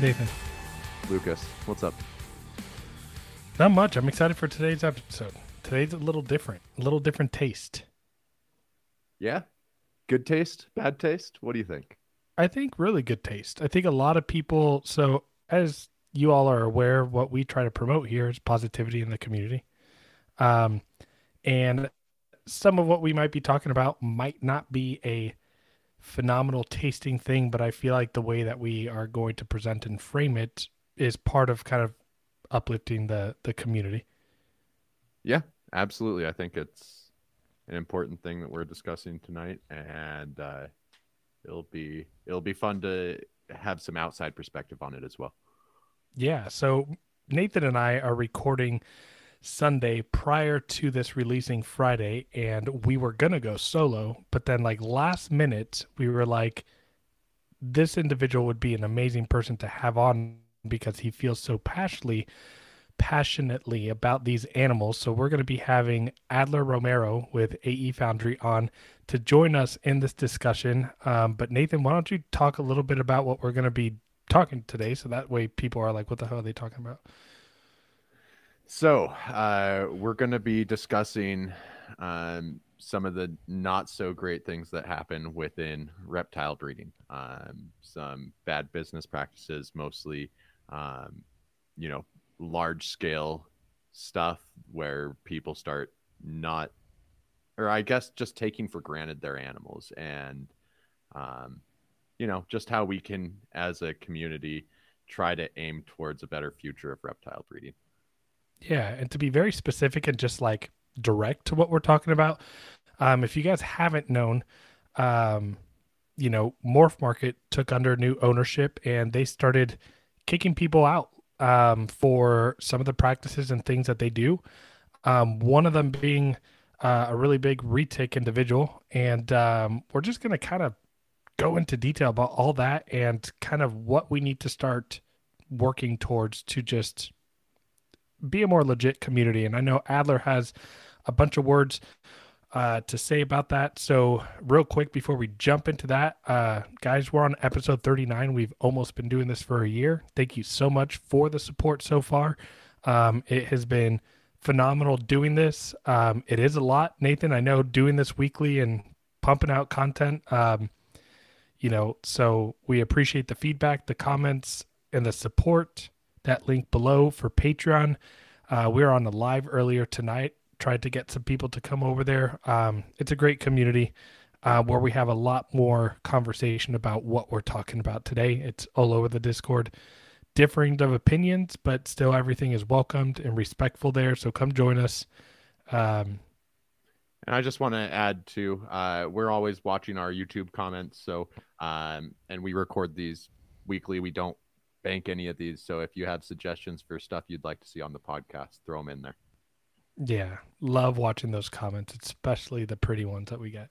Nathan. Lucas, what's up? Not much. I'm excited for today's episode. Today's a little different, a little different taste. Yeah? Good taste? Bad taste? What do you think? I think really good taste. I think a lot of people, so as you all are aware, what we try to promote here is positivity in the community. Um, and some of what we might be talking about might not be a phenomenal tasting thing, but I feel like the way that we are going to present and frame it is part of kind of uplifting the the community. Yeah, absolutely. I think it's an important thing that we're discussing tonight, and uh, it'll be it'll be fun to have some outside perspective on it as well. Yeah. So Nathan and I are recording Sunday prior to this releasing Friday, and we were gonna go solo, but then like last minute we were like, this individual would be an amazing person to have on because he feels so passionately passionately about these animals. So we're going to be having Adler Romero with AE Foundry on to join us in this discussion. Um, but Nathan, why don't you talk a little bit about what we're going to be talking today, so that way people are like, "What the hell are they talking about?" So uh, we're going to be discussing um, some of the not so great things that happen within reptile breeding. Um, some bad business practices, mostly, um, you know, large scale stuff where people start not, or I guess just taking for granted their animals and, um, you know, just how we can, as a community, try to aim towards a better future of reptile breeding. Yeah, and to be very specific and just like direct to what we're talking about, um, if you guys haven't known, um, you know, Morph Market took under new ownership and they started kicking people out um, for some of the practices and things that they do. Um, one of them being uh, a really big retic individual, and um, we're just going to kind of go into detail about all that and kind of what we need to start working towards to just be a more legit community. And I know Adler has a bunch of words uh, to say about that. So, real quick before we jump into that, uh, guys, we're on episode 39. We've almost been doing this for a year. Thank you so much for the support so far. Um, it has been phenomenal doing this. Um, it is a lot, Nathan. I know doing this weekly and pumping out content. Um, you know, so we appreciate the feedback, the comments, and the support. That link below for Patreon. Uh, we were on the live earlier tonight tried to get some people to come over there. Um, it's a great community uh, where we have a lot more conversation about what we're talking about today. It's all over the Discord, differing of opinions, but still everything is welcomed and respectful there. So come join us. Um, and I just want to add to uh, we're always watching our YouTube comments. So, um, and we record these weekly. We don't bank any of these. So if you have suggestions for stuff you'd like to see on the podcast, throw them in there. Yeah, love watching those comments, especially the pretty ones that we get.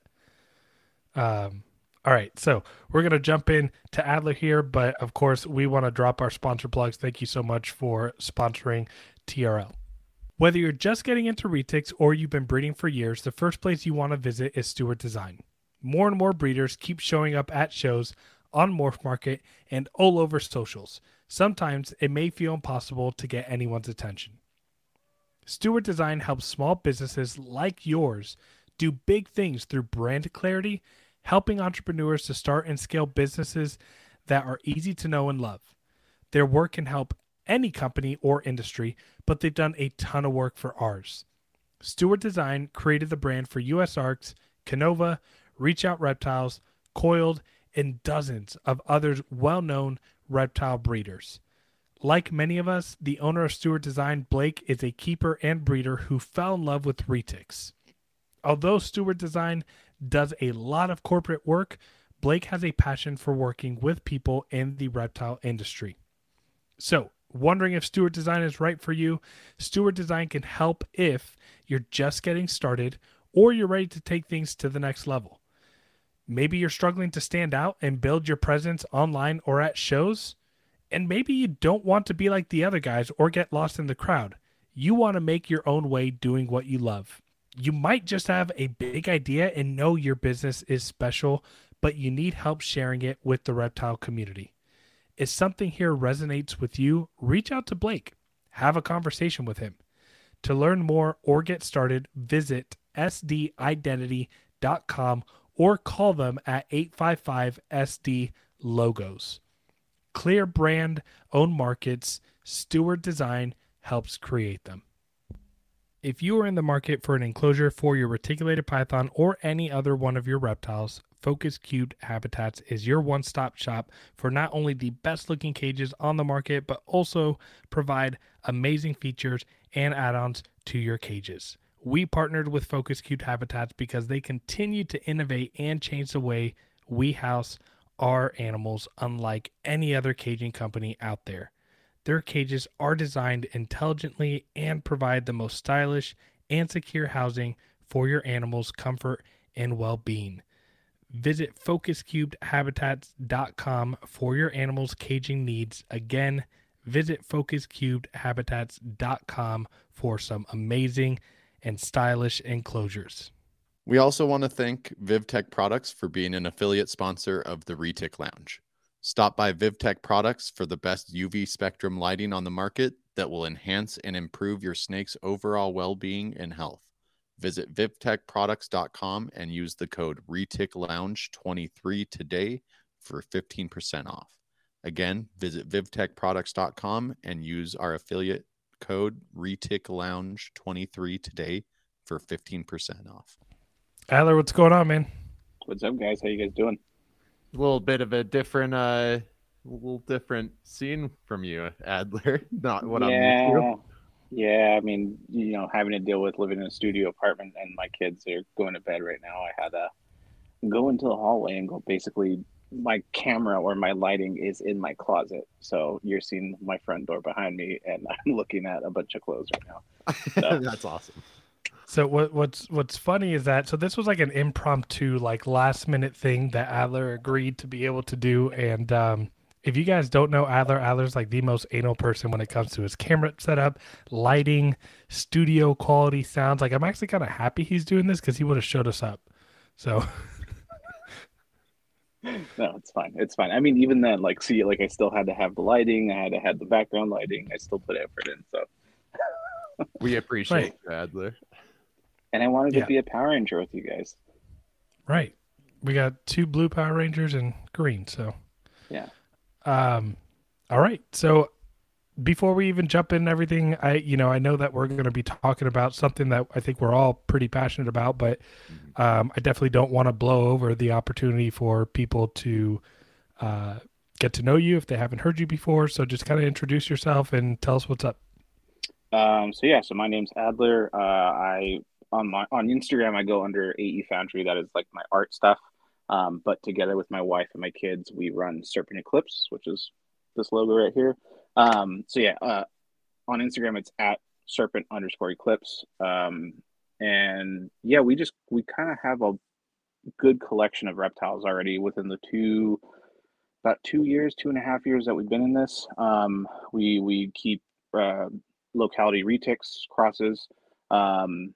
Um, all right, so we're gonna jump in to Adler here, but of course we want to drop our sponsor plugs. Thank you so much for sponsoring TRL. Whether you're just getting into retics or you've been breeding for years, the first place you want to visit is Stewart Design. More and more breeders keep showing up at shows on Morph Market and all over socials. Sometimes it may feel impossible to get anyone's attention. Stewart Design helps small businesses like yours do big things through brand clarity, helping entrepreneurs to start and scale businesses that are easy to know and love. Their work can help any company or industry, but they've done a ton of work for ours. Stewart Design created the brand for USARK, Canova, Reach Out Reptiles, Coiled, and dozens of other well known reptile breeders. Like many of us, the owner of Stewart Design, Blake, is a keeper and breeder who fell in love with retics. Although Stewart Design does a lot of corporate work, Blake has a passion for working with people in the reptile industry. So, wondering if Stewart Design is right for you? Stewart Design can help if you're just getting started or you're ready to take things to the next level. Maybe you're struggling to stand out and build your presence online or at shows and maybe you don't want to be like the other guys or get lost in the crowd. You want to make your own way doing what you love. You might just have a big idea and know your business is special, but you need help sharing it with the reptile community. If something here resonates with you, reach out to Blake. Have a conversation with him. To learn more or get started, visit sdidentity.com or call them at 855 SD Logos. Clear brand, own markets, Stewart Design helps create them. If you are in the market for an enclosure for your reticulated python or any other one of your reptiles, Focus Cubed Habitats is your one stop shop for not only the best looking cages on the market, but also provide amazing features and add ons to your cages. We partnered with Focus Cubed Habitats because they continue to innovate and change the way we house our animals, unlike any other caging company out there. Their cages are designed intelligently and provide the most stylish and secure housing for your animals' comfort and well being. Visit focuscubedhabitats.com for your animal's caging needs. Again, visit focuscubedhabitats.com for some amazing and stylish enclosures. We also want to thank VivTech Products for being an affiliate sponsor of the Retic Lounge. Stop by VivTech Products for the best UV spectrum lighting on the market that will enhance and improve your snake's overall well being and health. Visit vivtechproducts.com and use the code RETICLounge23 today for 15% off. Again, visit vivtechproducts.com and use our affiliate code RETICLounge23 today for 15% off. Adler, what's going on, man? What's up, guys? How you guys doing? A little bit of a different, uh, little different scene from you, Adler. Not what yeah. I'm used to. Yeah, I mean, you know, having to deal with living in a studio apartment and my kids are going to bed right now. I had to go into the hallway and go basically my camera or my lighting is in my closet. So you're seeing my front door behind me and I'm looking at a bunch of clothes right now. So. That's awesome. So what what's what's funny is that so this was like an impromptu like last minute thing that Adler agreed to be able to do and um if you guys don't know Adler, Adler's like the most anal person when it comes to his camera setup, lighting, studio quality sounds. Like I'm actually kind of happy he's doing this because he would have showed us up. So no, it's fine. It's fine. I mean, even then, like, see, like I still had to have the lighting. I had to have the background lighting. I still put effort in. So we appreciate right. Adler. And I wanted yeah. to be a Power Ranger with you guys. Right. We got two blue Power Rangers and green. So yeah. Um, all right. So before we even jump in everything, I you know I know that we're going to be talking about something that I think we're all pretty passionate about, but mm-hmm. um, I definitely don't want to blow over the opportunity for people to uh, get to know you if they haven't heard you before. So just kind of introduce yourself and tell us what's up. Um, so yeah, so my name's Adler. Uh, I on my on Instagram I go under AE Foundry. That is like my art stuff. Um, but together with my wife and my kids, we run Serpent Eclipse, which is this logo right here. Um, so yeah, uh, on Instagram it's at serpent underscore eclipse. Um, and yeah, we just we kind of have a good collection of reptiles already within the two about two years, two and a half years that we've been in this. Um, we we keep uh, locality retics crosses. Um,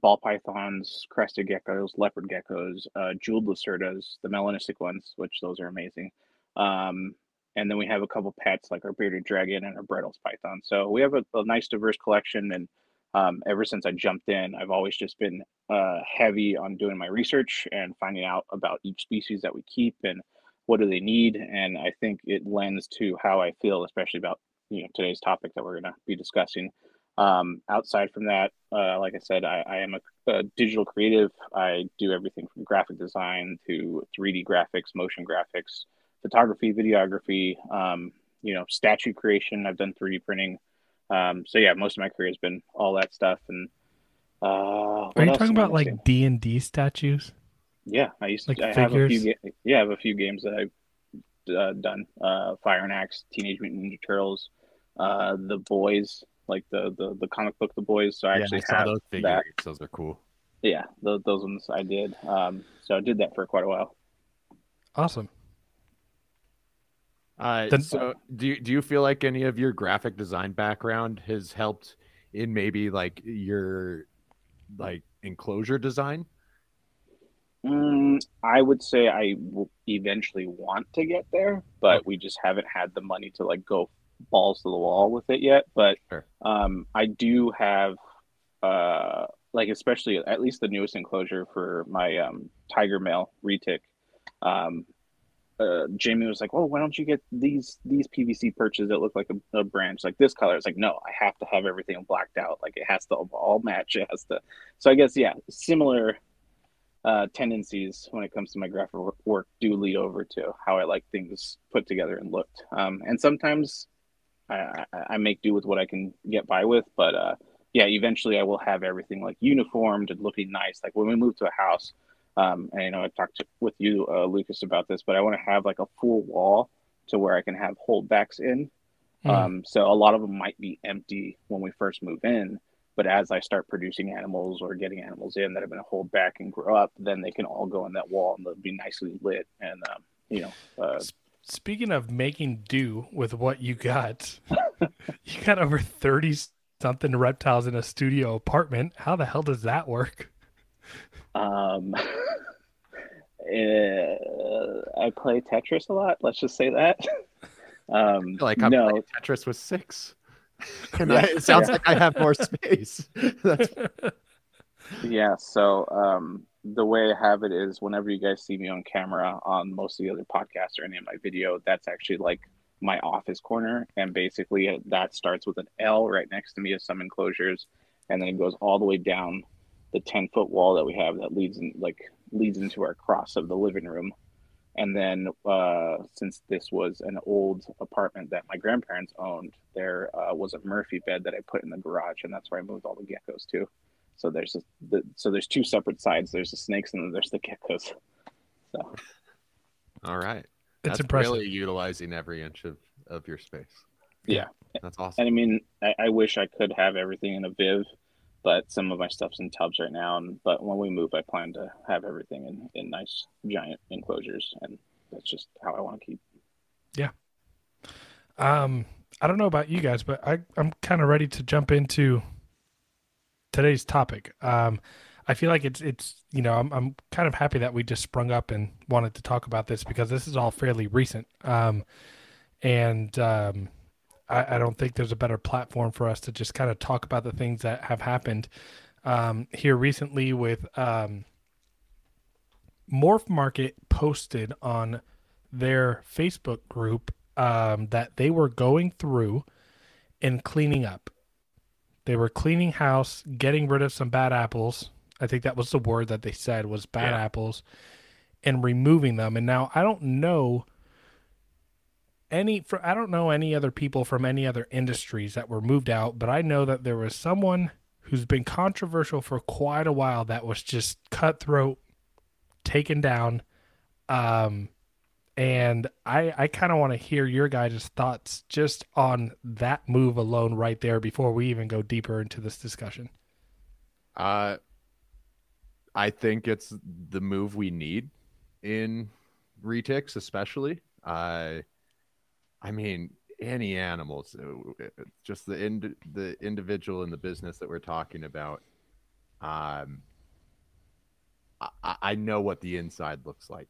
ball pythons, crested geckos, leopard geckos, uh, jeweled lacertas, the melanistic ones, which those are amazing. Um, and then we have a couple pets like our bearded dragon and our Bredl's python. So we have a, a nice diverse collection. And um, ever since I jumped in, I've always just been uh, heavy on doing my research and finding out about each species that we keep and what do they need. And I think it lends to how I feel, especially about you know today's topic that we're going to be discussing. Um, outside from that, uh, like I said, I, I am a, a, digital creative. I do everything from graphic design to 3D graphics, motion graphics, photography, videography, um, you know, statue creation. I've done 3D printing. Um, so yeah, most of my career has been all that stuff. And uh, are you talking about like D and D statues? Yeah, I used to. Like I figures? have a few. Yeah, I have a few games that I've uh, done. Uh, Fire and Axe, Teenage Mutant Ninja Turtles, uh, The Boys like the the, the comic book The Boys. So I yeah, actually I have those figures. That. Those are cool. Yeah, those, those ones I did. Um, so I did that for quite a while. Awesome. Uh, then, so do you, do you feel like any of your graphic design background has helped in maybe like your like enclosure design? Mm, I would say I will eventually want to get there, but we just haven't had the money to like go balls to the wall with it yet. But Sure. um, I do have, uh, like especially at least the newest enclosure for my um, tiger male retic. Um, uh, Jamie was like, "Well, why don't you get these these PVC perches that look like a, a branch, like this color?" It's like, no, I have to have everything blacked out. Like it has to all match. It has to. So I guess yeah, similar uh, tendencies when it comes to my graphic work do lead over to how I like things put together and looked. Um, and sometimes I, I, I, make do with what I can get by with, but uh, yeah, eventually I will have everything like uniformed and looking nice. Like when we move to a house, um, and you know I talked to, with you, uh, Lucas, about this, but I want to have like a full wall to where I can have holdbacks in. Mm. Um, so a lot of them might be empty when we first move in, but as I start producing animals or getting animals in that are going to hold back and grow up, then they can all go in that wall and they'll be nicely lit. And, um, you know, uh, speaking of making do with what you got, you got over 30 something reptiles in a studio apartment. How the hell does that work? Um, uh, I play Tetris a lot. Let's just say that. Um, like I'm no. Tetris with six. and I, it sounds yeah. like I have more space. yeah. So um, the way I have it is, whenever you guys see me on camera on most of the other podcasts or any of my video, that's actually like my office corner, and basically uh, that starts with an L right next to me of some enclosures, and then it goes all the way down the ten foot wall that we have that leads in like leads into our cross of the living room and then uh, since this was an old apartment that my grandparents owned, there uh, was a Murphy bed that I put in the garage, and that's where I moved all the geckos to. So there's a, the, so there's two separate sides. There's the snakes and then there's the geckos. So, all right, it's that's impressive. Really utilizing every inch of of your space. Yeah, that's awesome. And I mean, I, I wish I could have everything in a Viv but some of my stuff's in tubs right now. And but when we move, I plan to have everything in in nice giant enclosures, and that's just how I want to keep. Yeah. Um, I don't know about you guys, but I I'm kind of ready to jump into today's topic. Um, I feel like it's it's you know I'm I'm kind of happy that we just sprung up and wanted to talk about this because this is all fairly recent. Um, and um, I, I, don't think there's a better platform for us to just kind of talk about the things that have happened um, here recently with um, Morph Market posted on their Facebook group um, that they were going through and cleaning up. They were cleaning house, getting rid of some bad apples. I think that was the word that they said was bad yeah. apples and removing them. And now I don't know any for I don't know any other people from any other industries that were moved out, but I know that there was someone who's been controversial for quite a while that was just cutthroat, taken down. Um and I I kind of want to hear your guys' thoughts just on that move alone right there before we even go deeper into this discussion. Uh I think it's the move we need in retics especially. Uh I mean, any animals, uh, just the ind- the individual in the business that we're talking about. Um, I, I know what the inside looks like.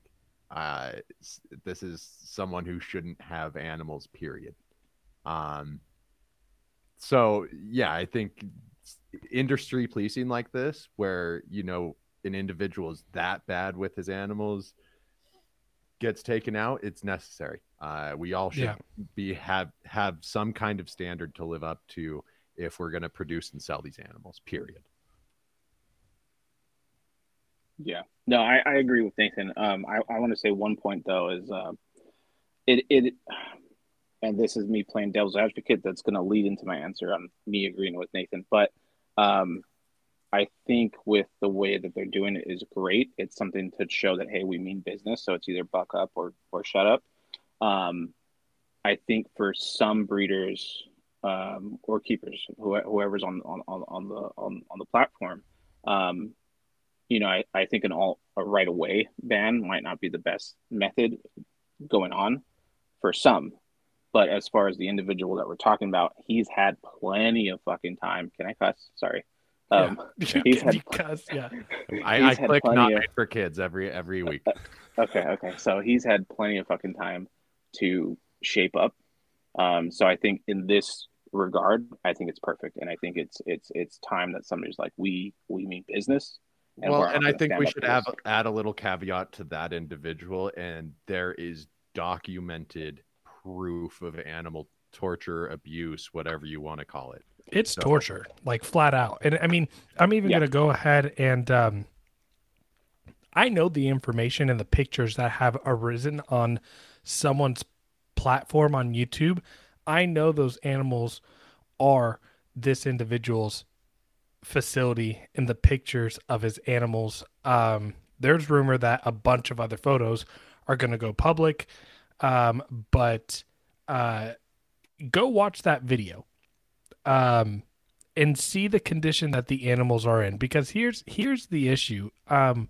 Uh, this is someone who shouldn't have animals. Period. Um, so yeah, I think industry policing like this, where you know an individual is that bad with his animals, gets taken out, it's necessary. Uh, we all should yeah. be have have some kind of standard to live up to if we're going to produce and sell these animals. Period. Yeah, no, I, I agree with Nathan. Um, I, I want to say one point though is uh, it it, and this is me playing devil's advocate. That's going to lead into my answer on me agreeing with Nathan, but um, I think with the way that they're doing it is great. It's something to show that hey, we mean business. So it's either buck up or or shut up. Um, I think for some breeders um, or keepers, whoever's on on, on the on, on the platform, um, you know, I, I think an all right away ban might not be the best method going on for some. But as far as the individual that we're talking about, he's had plenty of fucking time. Can I cuss? Sorry Um, he's had because yeah, I, He's I had click not of- for kids every every week. Okay, okay. So he's had plenty of fucking time to shape up. Um, so I think in this regard, I think it's perfect, and I think it's it's it's time that somebody's like, we we mean business. And well, and I think we should for have this. add a little caveat to that individual, and there is documented proof of animal torture, abuse, whatever you want to call it. It's So- torture, like flat out. And I mean, I'm even Yeah. gonna go ahead and um, I know the information and the pictures that have arisen on someone's platform on YouTube. I know those animals are this individual's facility in the pictures of his animals. Um, there's rumor that a bunch of other photos are going to go public, um, but uh, go watch that video um, and see the condition that the animals are in. Because here's here's the issue. Um,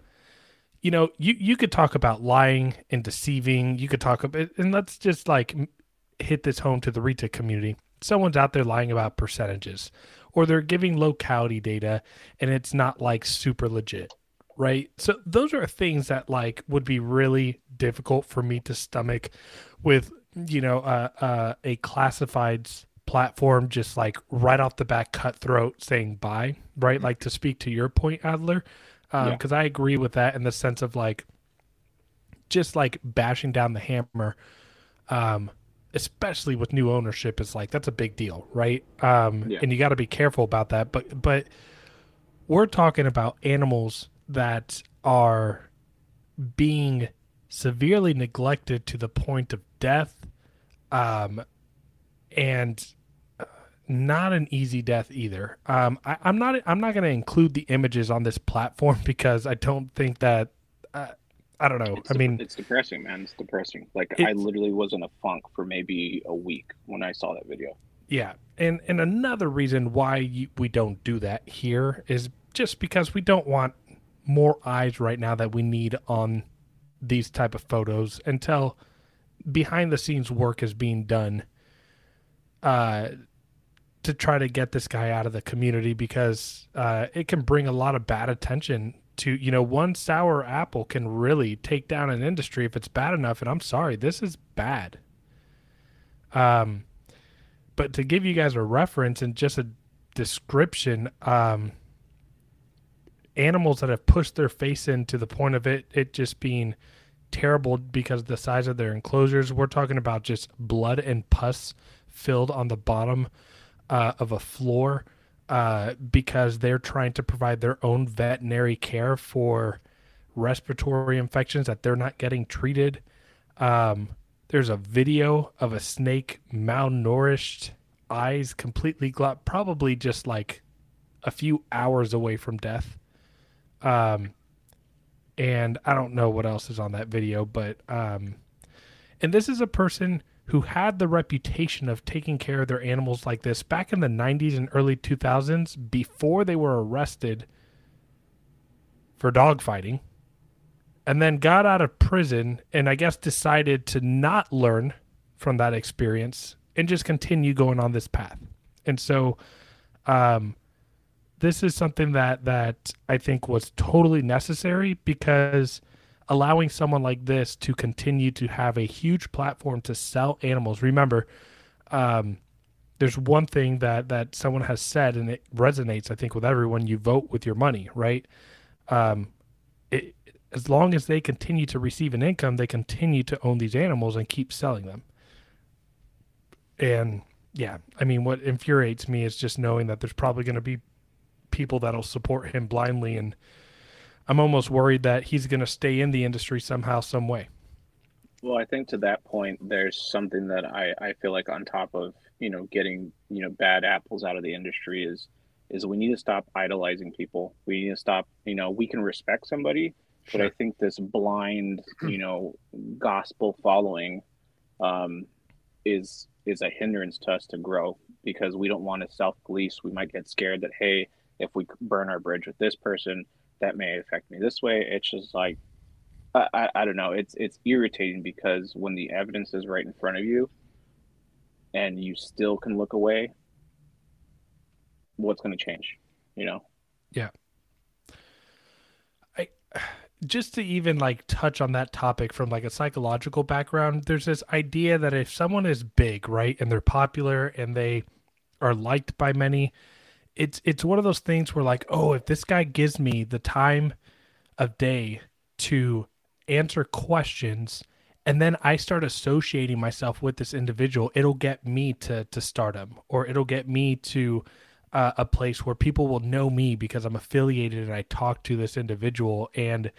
you know, you you could talk about lying and deceiving. You could talk about, and let's just like hit this home to the retic community. Someone's out there lying about percentages, or they're giving locality data, and it's not like super legit, right? So those are things that like would be really difficult for me to stomach with you know uh, uh, a classifieds platform just like right off the bat cutthroat saying bye right like to speak to your point adler Yeah. because i agree with that in the sense of like just like bashing down the hammer um especially with new ownership is like that's a big deal right um Yeah. and you got to be careful about that but but we're talking about animals that are being severely neglected to the point of death um and uh, not an easy death either um I, i'm not i'm not going to include the images on this platform because i don't think that uh, i don't know It's i de- mean it's depressing, man. It's depressing. Like I literally was in a funk for maybe a week when I saw that video. Yeah, and and another reason why you, we don't do that here is just because we don't want more eyes right now that we need on these type of photos until behind the scenes work is being done uh to try to get this guy out of the community because uh it can bring a lot of bad attention to you know one sour apple can really take down an industry if it's bad enough and I'm sorry this is bad. Um but to give you guys a reference and just a description um animals that have pushed their face in to the point of it it just being terrible because of the size of their enclosures we're talking about just blood and pus filled on the bottom uh, of a floor uh, because they're trying to provide their own veterinary care for respiratory infections that they're not getting treated um, there's a video of a snake malnourished, eyes completely glut, probably just like a few hours away from death. Um, and I don't know what else is on that video, but um, and this is a person who had the reputation of taking care of their animals like this back in the 90s and early 2000s before they were arrested for dogfighting and then got out of prison and I guess decided to not learn from that experience and just continue going on this path. And so um this is something that that I think was totally necessary because allowing someone like this to continue to have a huge platform to sell animals. Remember, um there's one thing that that someone has said and it resonates I think with everyone you vote with your money, right? Um it, as long as they continue to receive an income, they continue to own these animals and keep selling them. And yeah, I mean, what infuriates me is just knowing that there's probably going to be people that'll support him blindly. And I'm almost worried that he's going to stay in the industry somehow, some way. Well, I think to that point, there's something that I, I feel like on top of you know getting you know bad apples out of the industry is is we need to stop idolizing people. We need to stop. You know, we can respect somebody, but I think this blind you know gospel following um, is is a hindrance to us to grow because we don't want to self police. We might get scared that hey, if we burn our bridge with this person, that may affect me this way. It's just like I, I, I don't know. It's it's irritating because when the evidence is right in front of you, and you still can look away, what's going to change? You know. Yeah. I just to even like touch on that topic from like a psychological background, there's this idea that if someone is big, right, and they're popular and they are liked by many, it's it's one of those things where like, oh, if this guy gives me the time of day to answer questions and then I start associating myself with this individual, it'll get me to to stardom or it'll get me to uh, a place where people will know me because I'm affiliated and I talk to this individual and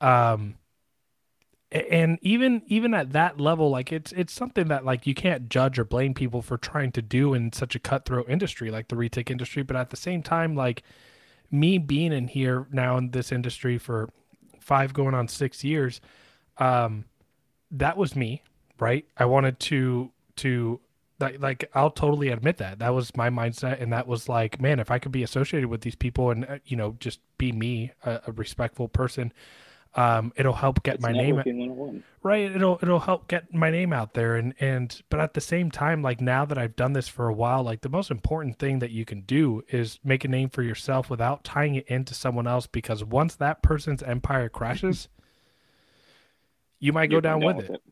um and even even at that level like it's it's something that like you can't judge or blame people for trying to do in such a cutthroat industry like the retic industry. But at the same time like me being in here now in this industry for 5 going on 6 years um that was me right? I wanted to to like, like I'll totally admit that. That was my mindset, and that was like, man, if I could be associated with these people and uh, you know just be me, a, a respectful person, um, it'll help get It's my name right. It'll it'll help get my name out there, and and but at the same time, like now that I've done this for a while, like the most important thing that you can do is make a name for yourself without tying it into someone else, because once that person's empire crashes, you might go You're down with it.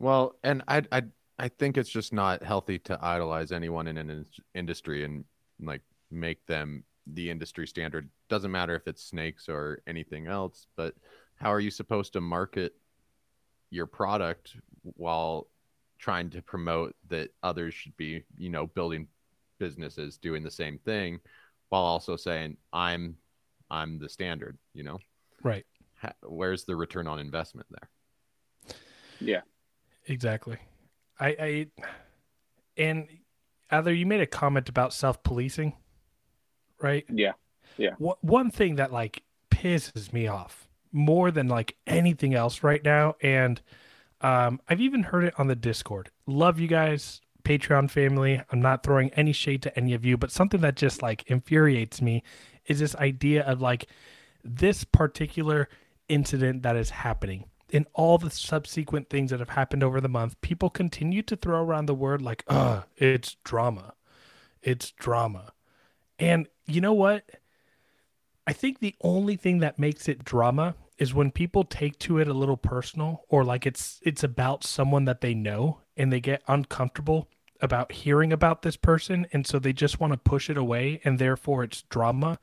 Well, and I I I think it's just not healthy to idolize anyone in an in- industry and like make them the industry standard. Doesn't matter if it's snakes or anything else, but how are you supposed to market your product while trying to promote that others should be, you know, building businesses doing the same thing while also saying I'm I'm the standard, you know? Right. Ha- Where's the return on investment there? Yeah. Exactly. I, I and either you made a comment about self policing, right? Yeah. Wha- One thing that like pisses me off more than like anything else right now, and um, I've even heard it on the Discord. Love you guys, Patreon family. I'm not throwing any shade to any of you, but something that just like infuriates me is this idea of like this particular incident that is happening in all the subsequent things that have happened over the month, people continue to throw around the word like, uh, it's drama. It's drama. And you know what? I think the only thing that makes it drama is when people take to it a little personal or like it's it's about someone that they know and they get uncomfortable about hearing about this person and so they just want to push it away and therefore it's drama.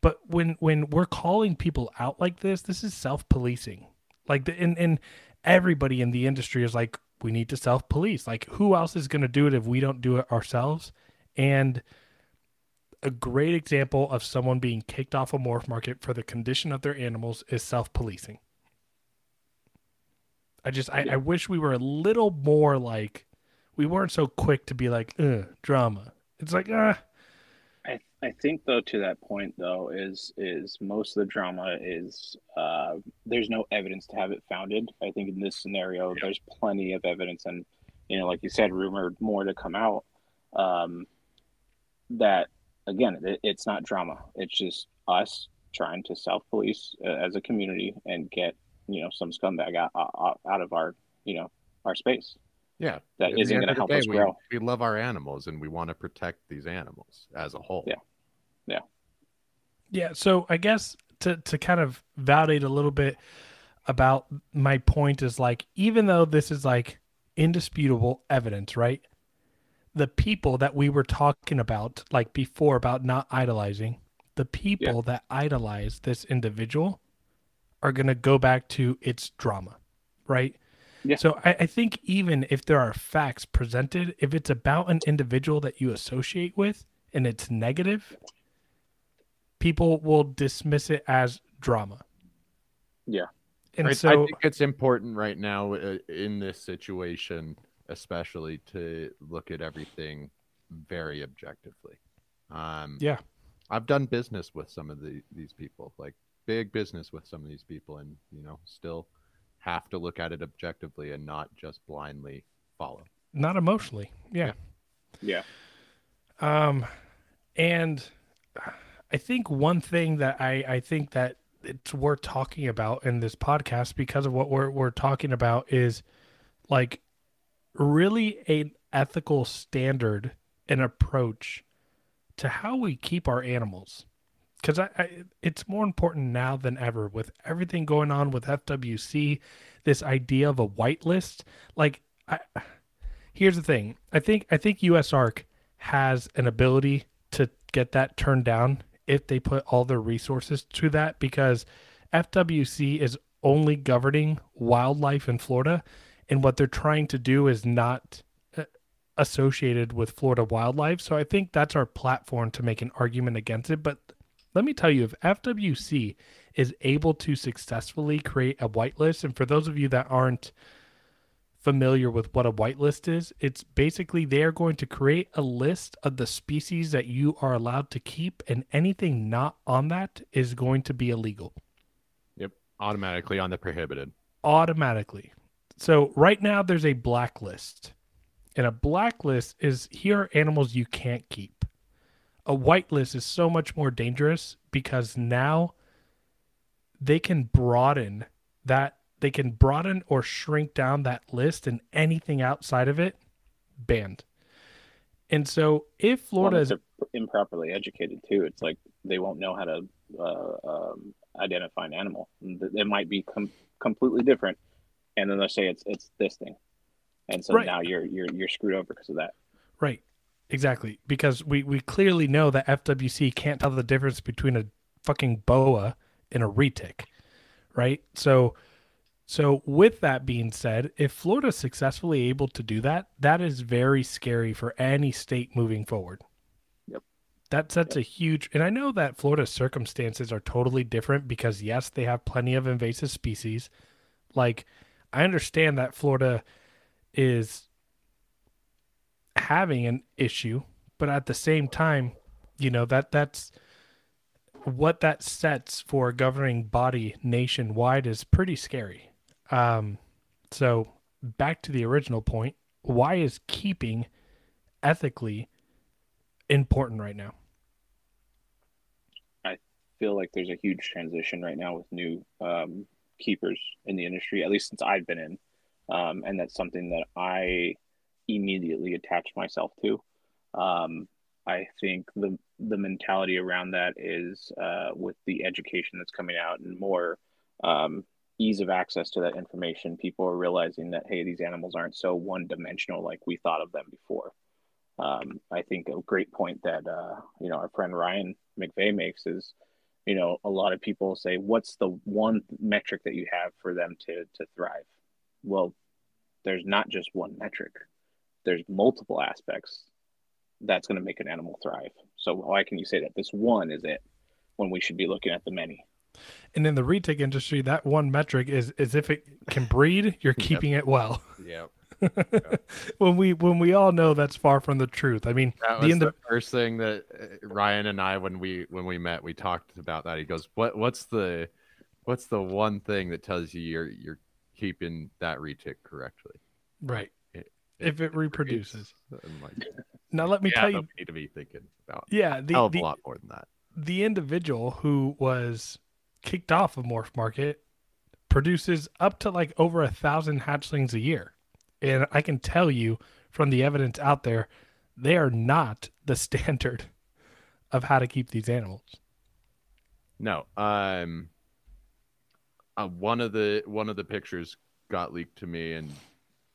But when when we're calling people out like this, this is self-policing. Like the and, and everybody in the industry is like, we need to self-police. Like who else is gonna do it if we don't do it ourselves? And a great example of someone being kicked off a morph market for the condition of their animals is self-policing. I just I, Yeah. I wish we were a little more like we weren't so quick to be like, drama. It's like, ah, I, I think though to that point though is is most of the drama is uh, there's no evidence to have it founded. I think in this scenario there's plenty of evidence and you know like you said rumored more to come out um, that again it, it's not drama. It's just us trying to self police uh, as a community and get you know some scumbag out, out, out of our you know our space. Yeah. that At isn't gonna help day, us we, grow. We love our animals and we want to protect these animals as a whole. Yeah, Yeah. Yeah, so I guess to to kind of validate a little bit about my point is like even though this is like indisputable evidence, right? The people that we were talking about like before about not idolizing, the people that idolize this individual are going to go back to its drama, right? Yeah. So I, I think even if there are facts presented, if it's about an individual that you associate with and it's negative, people will dismiss it as drama. Yeah. And I, I think it's important right now uh, in this situation, especially to look at everything very objectively. Um, Yeah. I've done business with some of the, these people, like big business with some of these people, and you know, still have to look at it objectively and not just blindly follow. not emotionally. Yeah. Yeah. Um, and I think one thing that I, I think that it's worth talking about in this podcast because of what we're, we're talking about is like really an ethical standard and approach to how we keep our animals. because I, I, it's more important now than ever with everything going on with FWC. This idea of a whitelist, like, I, here's the thing. I think I think USARK has an ability to get that turned down if they put all their resources to that because FWC is only governing wildlife in Florida and what they're trying to do is not uh, associated with Florida wildlife. So I think that's our platform to make an argument against it, but let me tell you if FWC is able to successfully create a whitelist and for those of you that aren't familiar with what a whitelist is, it's basically they're going to create a list of the species that you are allowed to keep, and anything not on that is going to be illegal. Yep. Automatically on the prohibited. Automatically. So right now there's a blacklist. And a blacklist is here are animals you can't keep. A whitelist is so much more dangerous because now they can broaden that they can broaden or shrink down that list and anything outside of it banned. And so if Florida is improperly educated too, it's like they won't know how to uh, um, identify an animal. It might be com- completely different, and then they'll say it's it's this thing, and so right. now you're you're you're screwed over because of that. Right. Exactly. Because we we clearly know that FWC can't tell the difference between a fucking boa and a retic, right? So so, with that being said, if Florida successfully able to do that, that is very scary for any state moving forward. Yep. That sets yep. a huge, and I know that Florida's circumstances are totally different because, yes, they have plenty of invasive species. Like, I understand that Florida is having an issue, but at the same time, you know, that that's what that sets for a governing body nationwide is pretty scary. Um, so back to the original point, why is keeping ethically important right now? I feel like there's a huge transition right now with new um, keepers in the industry, at least since I've been in. Um, and that's something that I immediately attached myself to. Um, I think the the mentality around that is uh, with the education that's coming out and more um, ease of access to that information, people are realizing that hey, these animals aren't so one dimensional like we thought of them before. Um, I think a great point that uh, you know our friend Ryan McVeigh makes is, you know, a lot of people say, "What's the one metric that you have for them to to thrive?" Well, there's not just one metric. There's multiple aspects that's going to make an animal thrive. So why can you say that this one is it when we should be looking at the many? And in the retic industry, that one metric is is if it can breed, you're keeping yep. it well. Yep. when we when we all know that's far from the truth. I mean, that was the, the first thing that uh, Ryan and I when we when we met, we talked about that. He goes, "What what's the what's the one thing that tells you you're you're keeping that retic correctly?" Right. It, if it, it reproduces. Like, now let me yeah, tell you. Need to be thinking about. Yeah, the, hell of a lot more than that. The individual who was kicked off of Morph Market produces up to like over a thousand hatchlings a year. And I can tell you from the evidence out there, they are not the standard of how to keep these animals. No. Um uh, one of the one of the pictures got leaked to me and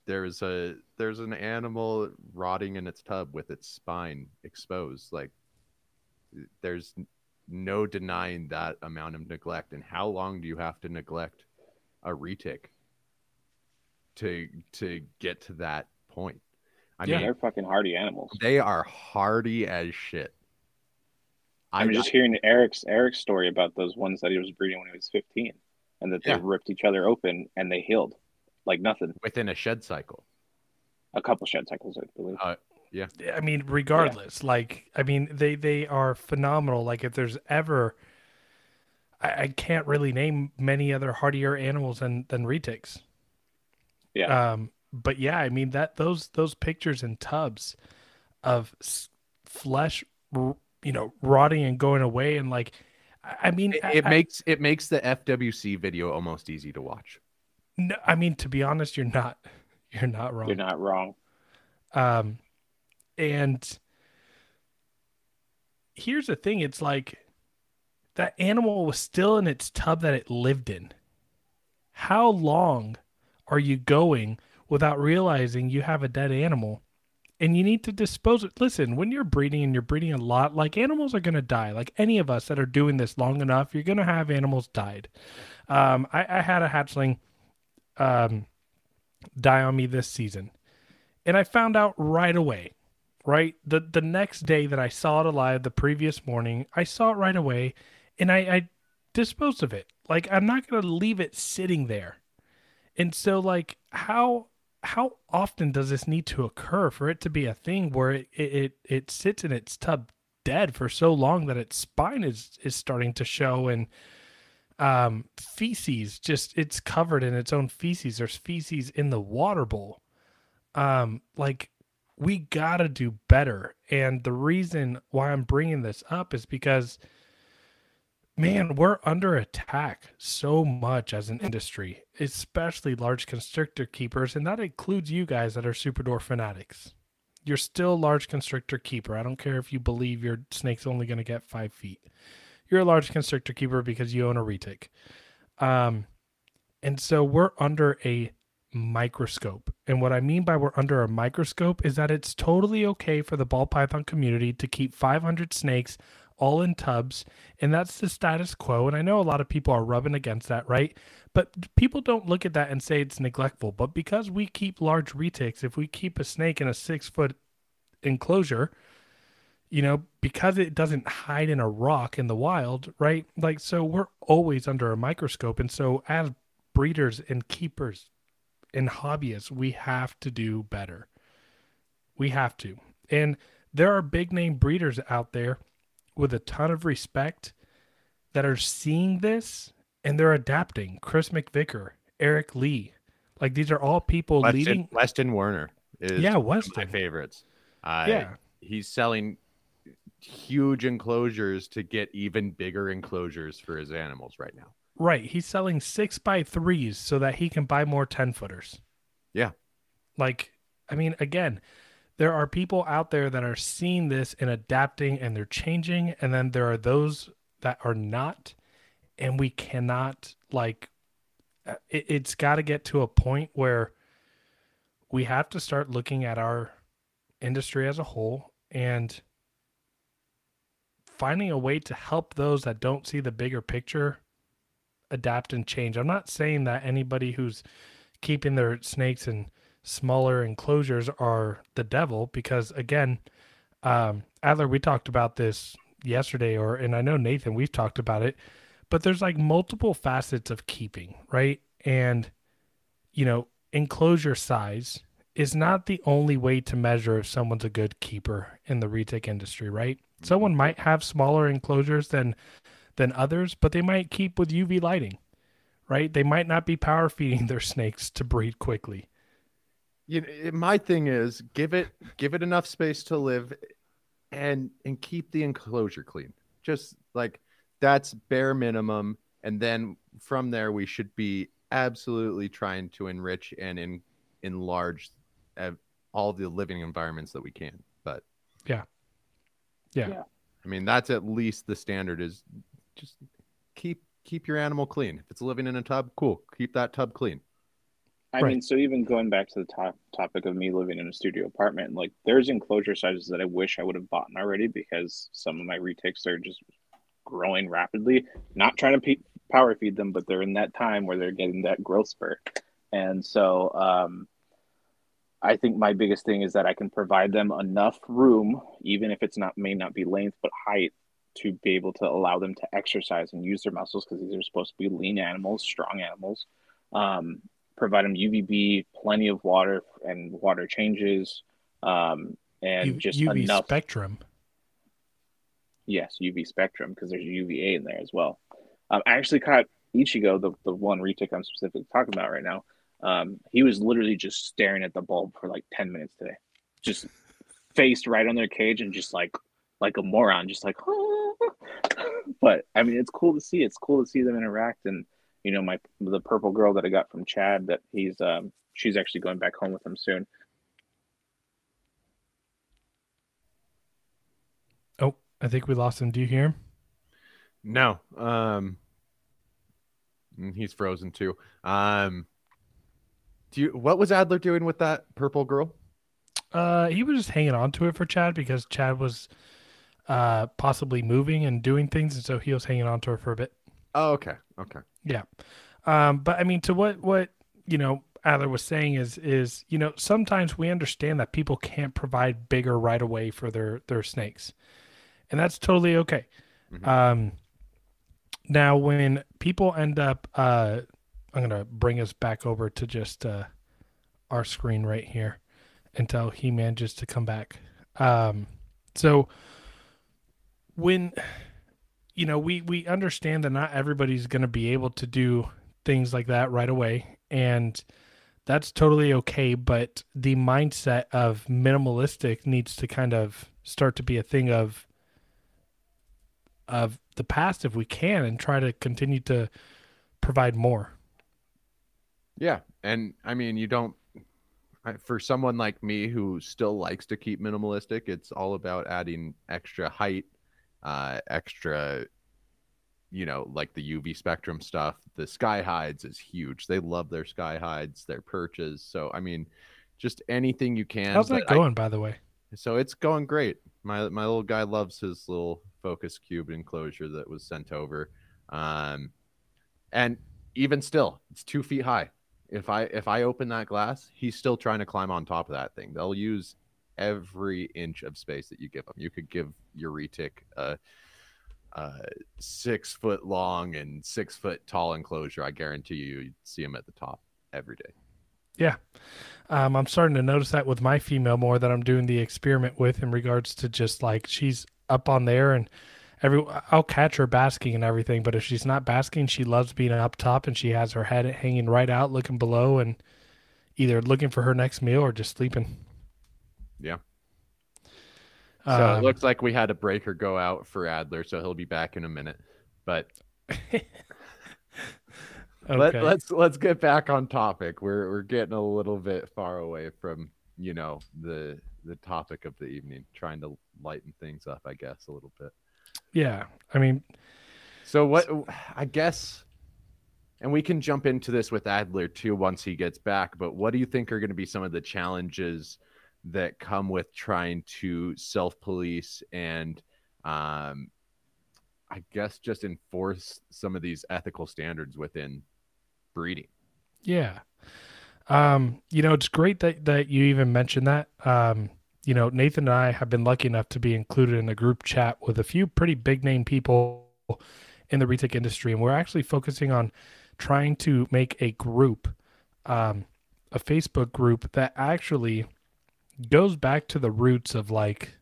there's a there's an animal rotting in its tub with its spine exposed like there's no denying that amount of neglect. And how long do you have to neglect a retic to to get to that point? I yeah, mean, they're fucking hardy animals. They are hardy as shit. I'm I, just hearing Eric's Eric's story about those ones that he was breeding when he was 15, and that they yeah. ripped each other open and they healed like nothing within a shed cycle. A couple shed cycles, I believe. Uh, yeah. I mean, regardless, yeah. like I mean, they they are phenomenal. Like if there's ever, I, I, can't really name many other hardier animals than than retics. Yeah. Um. But yeah, I mean that those those pictures in tubs of flesh, you know, rotting and going away, and like, I mean, it, it I, makes it makes the FWC video almost easy to watch. No, I mean to be honest, you're not you're not wrong. You're not wrong. Um, and here's the thing it's like that animal was still in its tub that it lived in. How long are you going without realizing you have a dead animal and you need to dispose it? Listen, when you're breeding and you're breeding a lot, like animals are going to die. Like any of us that are doing this long enough, you're going to have animals died. Um, I, I, had a hatchling um, die on me this season, and I found out right away. Right, the the next day that I saw it alive, the previous morning, I saw it right away, and I, I disposed of it. Like I'm not going to leave it sitting there. And so like how how often does this need to occur for it to be a thing where it it, it sits in its tub dead for so long that its spine is is starting to show and um feces just it's covered in its own feces. There's feces in the water bowl. Um like we got to do better. And the reason why I'm bringing this up is because man, we're under attack so much as an industry, especially large constrictor keepers, and that includes you guys that are Superdwarf fanatics. You're still a large constrictor keeper. I don't care if you believe your snake's only going to get five feet. You're a large constrictor keeper because you own a retic. Um, and so we're under a microscope. And what I mean by we're under a microscope is that it's totally okay for the ball python community to keep 500 snakes all in tubs, and that's the status quo. And I know a lot of people are rubbing against that, right? But people don't look at that and say it's neglectful. But because we keep large retics, if we keep a snake in a six foot enclosure, you know, because it doesn't hide in a rock in the wild, right? Like, so we're always under a microscope. And so, as breeders and keepers and hobbyists, we have to do better. We have to. And there are big name breeders out there with a ton of respect that are seeing this and they're adapting. Chris McVicker, Eric Lee, like these are all people Weston, leading. Weston Werner is yeah, Weston. my favorites. Uh, yeah, he's selling huge enclosures to get even bigger enclosures for his animals right now. Right, he's selling six by threes so that he can buy more ten footers. Yeah, like I mean, again, there are people out there that are seeing this and adapting and they're changing and then there are those that are not and we cannot like uh, it, it's got to get to a point where we have to start looking at our industry as a whole and finding a way to help those that don't see the bigger picture adapt and change. I'm not saying that anybody who's keeping their snakes and smaller enclosures are the devil because again um, adler we talked about this yesterday or and i know nathan we've talked about it but there's like multiple facets of keeping right? And you know enclosure size is not the only way to measure if someone's a good keeper in the retic industry right? Someone might have smaller enclosures than than others but they might keep with uv lighting right? They might not be power feeding their snakes to breed quickly you know, my thing is give it give it enough space to live and and keep the enclosure clean. Just like that's bare minimum. And then from there we should be absolutely trying to enrich and in, enlarge uh, all the living environments that we can but yeah. yeah. Yeah. i mean that's at least the standard is just keep keep your animal clean. If it's living in a tub cool. Keep that tub clean I Right. mean, so even going back to the top topic of me living in a studio apartment, like there's enclosure sizes that I wish I would have bought already because some of my retics are just growing rapidly. Not trying to pe- power feed them, but they're in that time where they're getting that growth spurt. And so um, I think my biggest thing is that I can provide them enough room, even if it's not may not be length but height, to be able to allow them to exercise and use their muscles because these are supposed to be lean animals, strong animals. Um, provide them UVB, plenty of water and water changes, um, and U- just uv enough. spectrum yes, UV spectrum because there's UVA in there as well. Um, I actually caught Ichigo, the, the one retic I'm specifically talking about right now. Um, he was literally just staring at the bulb for like 10 minutes today, just faced right on their cage and just like like a moron, just like. but I mean, it's cool to see. It's cool to see them interact, and you know, my the purple girl that I got from Chad, that he's um, she's actually going back home with him soon. oh i think we lost him do you hear him No. Um mm, he's frozen too. Um do you what was Adler doing with that purple girl? Uh, he was just hanging on to it for Chad because Chad was uh possibly moving and doing things, and so he was hanging on to her for a bit. Oh, okay. Okay. Yeah. Um, but I mean, to what what you know Adler was saying is is you know sometimes we understand that people can't provide bigger right away for their their snakes, and that's totally okay. Mhm. Um, now when people end up, uh, I'm gonna bring us back over to just uh, our screen right here until he manages to come back. Um, so when you know we we understand that not everybody's going to be able to do things like that right away and that's totally okay but the mindset of minimalistic needs to kind of start to be a thing of of the past if we can and try to continue to provide more Yeah, and I mean, you don't. For someone like me who still likes to keep minimalistic, it's all about adding extra height, uh, extra, you know, like the UV spectrum stuff. The sky hides is huge. They love their sky hides, their perches. So I mean, just anything you can. how's that but I- going by the way so it's going great. My my little guy loves his little Focus Cubed enclosure that was sent over, um, and even still, it's two feet high. If I if I open that glass, he's still trying to climb on top of that thing. They'll use every inch of space that you give them. You could give your retic a, a six foot long and six foot tall enclosure. I guarantee you, you'd see him at the top every day. Yeah. Um, I'm starting to notice that with my female more that I'm doing the experiment with in regards to just like she's up on there and every I'll catch her basking and everything, but if she's not basking, she loves being up top and she has her head hanging right out looking below and either looking for her next meal or just sleeping. Yeah. So Um, it looks like we had a breaker go out for Adler, so he'll be back in a minute. But Let, let's let's get back on topic. We're we're getting a little bit far away from you know the the topic of the evening, trying to lighten things up, I guess, a little bit. yeah. I mean, So what I guess, and we can jump into this with Adler too once he gets back. But what do you think are going to be some of the challenges that come with trying to self police and, um, I guess, just enforce some of these ethical standards within breeding? Yeah. Um, you know, it's great that that you even mentioned that. Um, you know, Nathan and I have been lucky enough to be included in a group chat with a few pretty big name people in the retic industry, and we're actually focusing on trying to make a group, um, a Facebook group that actually goes back to the roots of like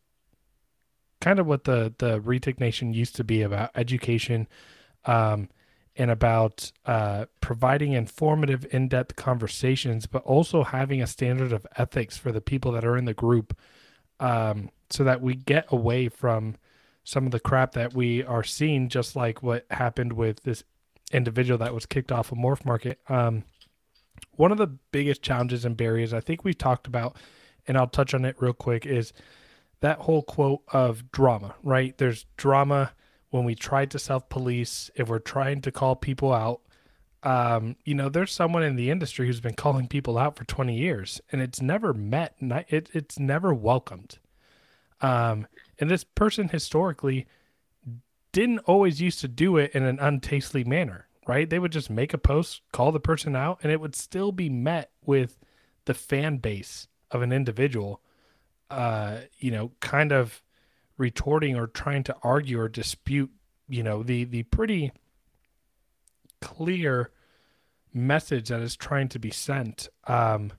kind of what the the retic nation used to be about education um and about uh, providing informative, in depth conversations, but also having a standard of ethics for the people that are in the group um, so that we get away from some of the crap that we are seeing, just like what happened with this individual that was kicked off of MorphMarket. Um, one of the biggest challenges and barriers I think we've talked about, and I'll touch on it real quick, is that whole quote of drama, right? There's drama when we try to self police, if we're trying to call people out, um, you know, there's someone in the industry who's been calling people out for 20 years and it's never met, it, it's never welcomed. Um, and this person historically didn't always used to do it in an untastely manner, right? They would just make a post, call the person out, and it would still be met with the fan base of an individual, uh, you know, kind of retorting or trying to argue or dispute, you know, the the pretty clear message that is trying to be sent. Um,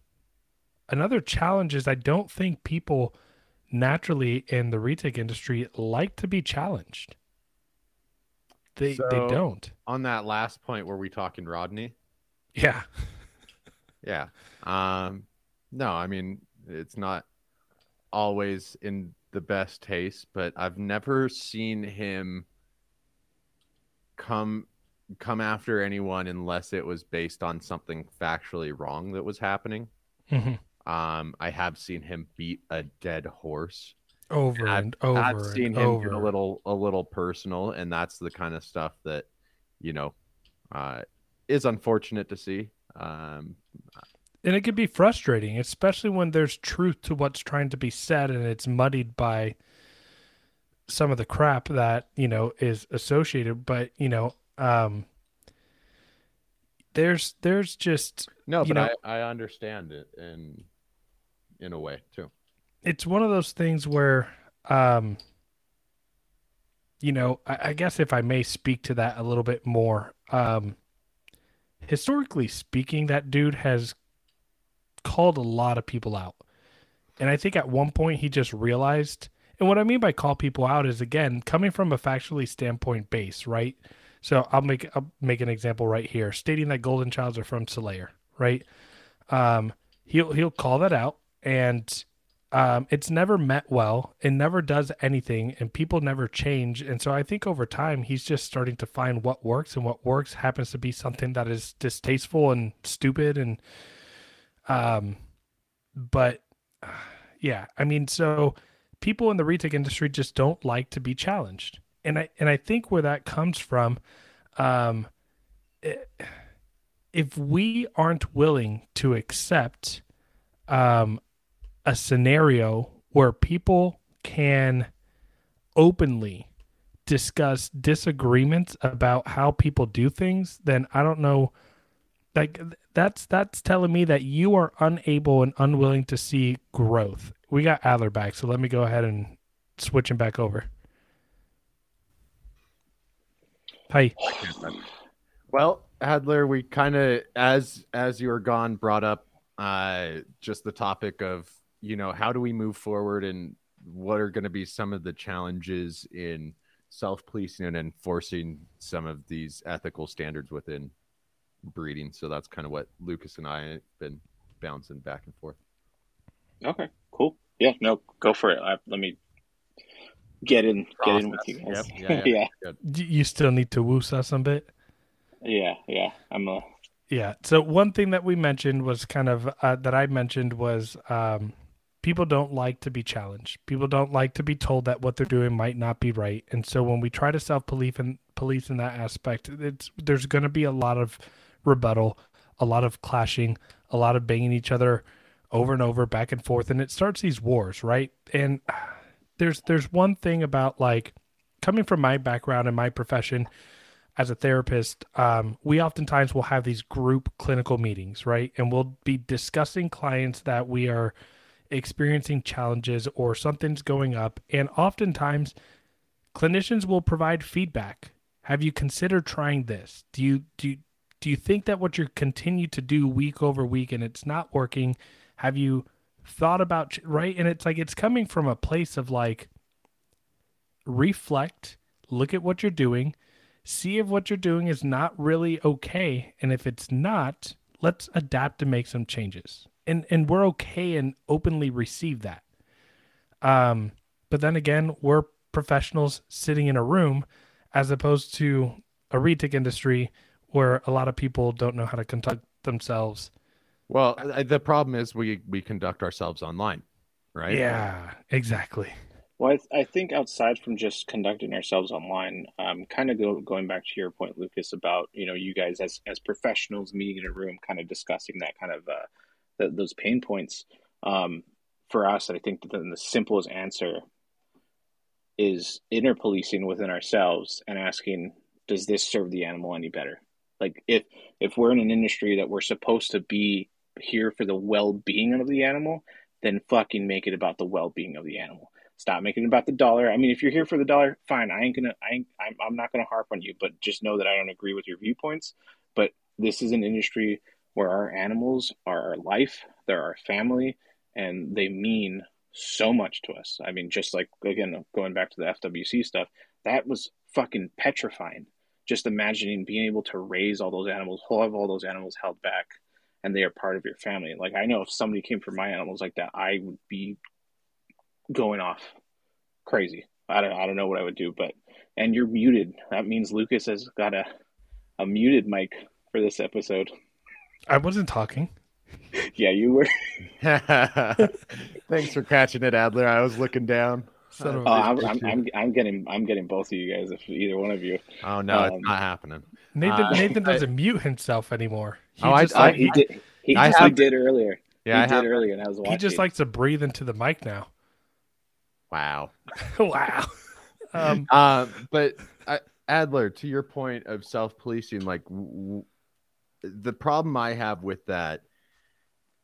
another challenge is I don't think people naturally in the retic industry like to be challenged. They So- they don't. On that last point, were we talking Rodney? Yeah. Yeah. Um, no, I mean it's not always in the best taste, but I've never seen him come come after anyone unless it was based on something factually wrong that was happening. hmm Um, I have seen him beat a dead horse over I've- and over I've seen and him over. get a little a little personal, and that's the kind of stuff that you know uh, is unfortunate to see. Um, and it could be frustrating, especially when there's truth to what's trying to be said and it's muddied by some of the crap that you know is associated. But you know, um, there's there's just no, but know- I, I understand it in in a way too. it's one of those things where um you know I, I guess if i may speak to that a little bit more um historically speaking that dude has called a lot of people out and i think at one point he just realized and what i mean by call people out is again coming from a factually standpoint base right so i'll make i'll make an example right here stating that golden childs are from Slayer, right um he'll he'll call that out and um, it's never met well. It never does anything, and people never change. And so I think over time, he's just starting to find what works, and what works happens to be something that is distasteful and stupid. And, um, but yeah, I mean, so people in the retic industry just don't like to be challenged, and I and I think where that comes from, um, it- if we aren't willing to accept, um, a scenario where people can openly discuss disagreements about how people do things then i don't know like that's that's telling me that you are unable and unwilling to see growth. We got adler back so let me go ahead and switch him back over. Hi. Well, Adler, we kind of as as you were gone brought up uh just the topic of, you know, how do we move forward and what are going to be some of the challenges in self-policing and enforcing some of these ethical standards within breeding. So that's kind of what Lucas and I have been bouncing back and forth. Okay, cool. Yeah, no, go for it. I, let me get in, get in with you guys. Yep, yeah, yeah, Y- you still need to woos us a bit yeah, yeah. I'm a Yeah. So one thing that we mentioned was kind of uh, that I mentioned was um, people don't like to be challenged. People don't like to be told that what they're doing might not be right. And so when we try to self police and police in that aspect, it's there's going to be a lot of rebuttal, a lot of clashing, a lot of banging each other over and over, back and forth, and it starts these wars, right? And there's there's one thing about like coming from my background and my profession as a therapist, um, we oftentimes will have these group clinical meetings, right? And we'll be discussing clients that we are experiencing challenges or something's going up. And oftentimes, clinicians will provide feedback. Have you considered trying this? Do you do do you think that what you continue to do week over week and it's not working? Have you thought about right? And it's like it's coming from a place of like reflect, look at what you're doing, see if what you're doing is not really okay and if it's not let's adapt and make some changes and and we're okay and openly receive that um but then again we're professionals sitting in a room as opposed to a retic industry where a lot of people don't know how to conduct themselves Well, the problem is we we conduct ourselves online, right? yeah exactly Well, I, th- I think outside from just conducting ourselves online, um, kind of go, going back to your point, Lucas, about you know you guys as as professionals meeting in a room, kind of discussing that kind of uh, th- those pain points. Um, for us, I think that the simplest answer is inner policing within ourselves and asking, does this serve the animal any better? Like if if we're in an industry that we're supposed to be here for the well being of the animal, then fucking make it about the well being of the animal. Stop making it about the dollar. I mean, if you're here for the dollar, fine. I ain't gonna. I ain't, I'm, I'm not gonna harp on you, but just know that I don't agree with your viewpoints. But this is an industry where our animals are our life. They're our family, and they mean so much to us. I mean, just like again, going back to the FWC stuff, that was fucking petrifying. Just imagining being able to raise all those animals, have all those animals held back, and they are part of your family. Like I know if somebody came for my animals like that, I would be going off crazy. I don't I don't know what I would do, but and you're muted. That means Lucas has got a a muted mic for this episode. i wasn't talking Yeah, you were. Thanks for catching it, Adler. I was looking down. Son of Oh, a- I'm, I'm, I'm, I'm getting I'm getting both of you guys if either one of you. Oh no, Um, it's not happening. Nathan uh, Nathan doesn't mute himself anymore. He Oh, I- just I- like, he he, did he, I just, he have- did earlier. Yeah, he I did have. earlier, and I was watching. he just likes to breathe into the mic now. Wow. wow. Um, Um, but uh, Adler, to your point of self-policing, like w- w- the problem I have with that,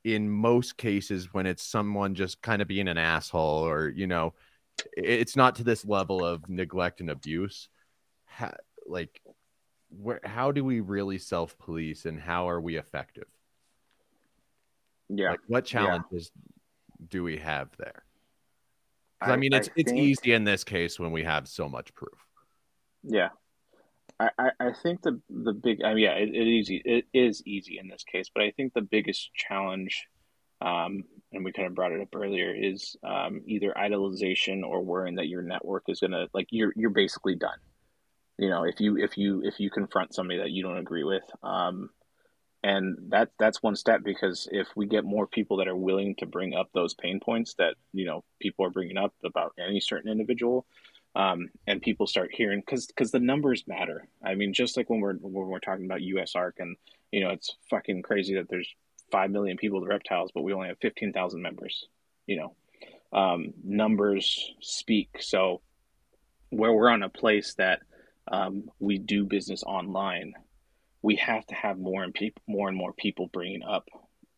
in most cases, when it's someone just kind of being an asshole, or you know, i- it's not to this level of neglect and abuse. Ha- like, where? How do we really self-police, and how are we effective? yeah. Like, what Yeah. challenges do we have there? I, mean, it's it's think- easy in this case when we have so much proof. Yeah. I, I, I think the the big I mean, yeah it, it is easy it is easy in this case but I think the biggest challenge um, and we kind of brought it up earlier is um, either idolization or worrying that your network is gonna like you're you're basically done you know if you if you if you confront somebody that you don't agree with um, and that that's one step because if we get more people that are willing to bring up those pain points that you know people are bringing up about any certain individual um, and people start hearing because because the numbers matter. I mean, just like when we're when we're talking about USARK, and you know, it's fucking crazy that there's five million people with reptiles, but we only have fifteen thousand members. You know, um, numbers speak. So where we're on a place that um, we do business online, we have to have more and people, more and more people bringing up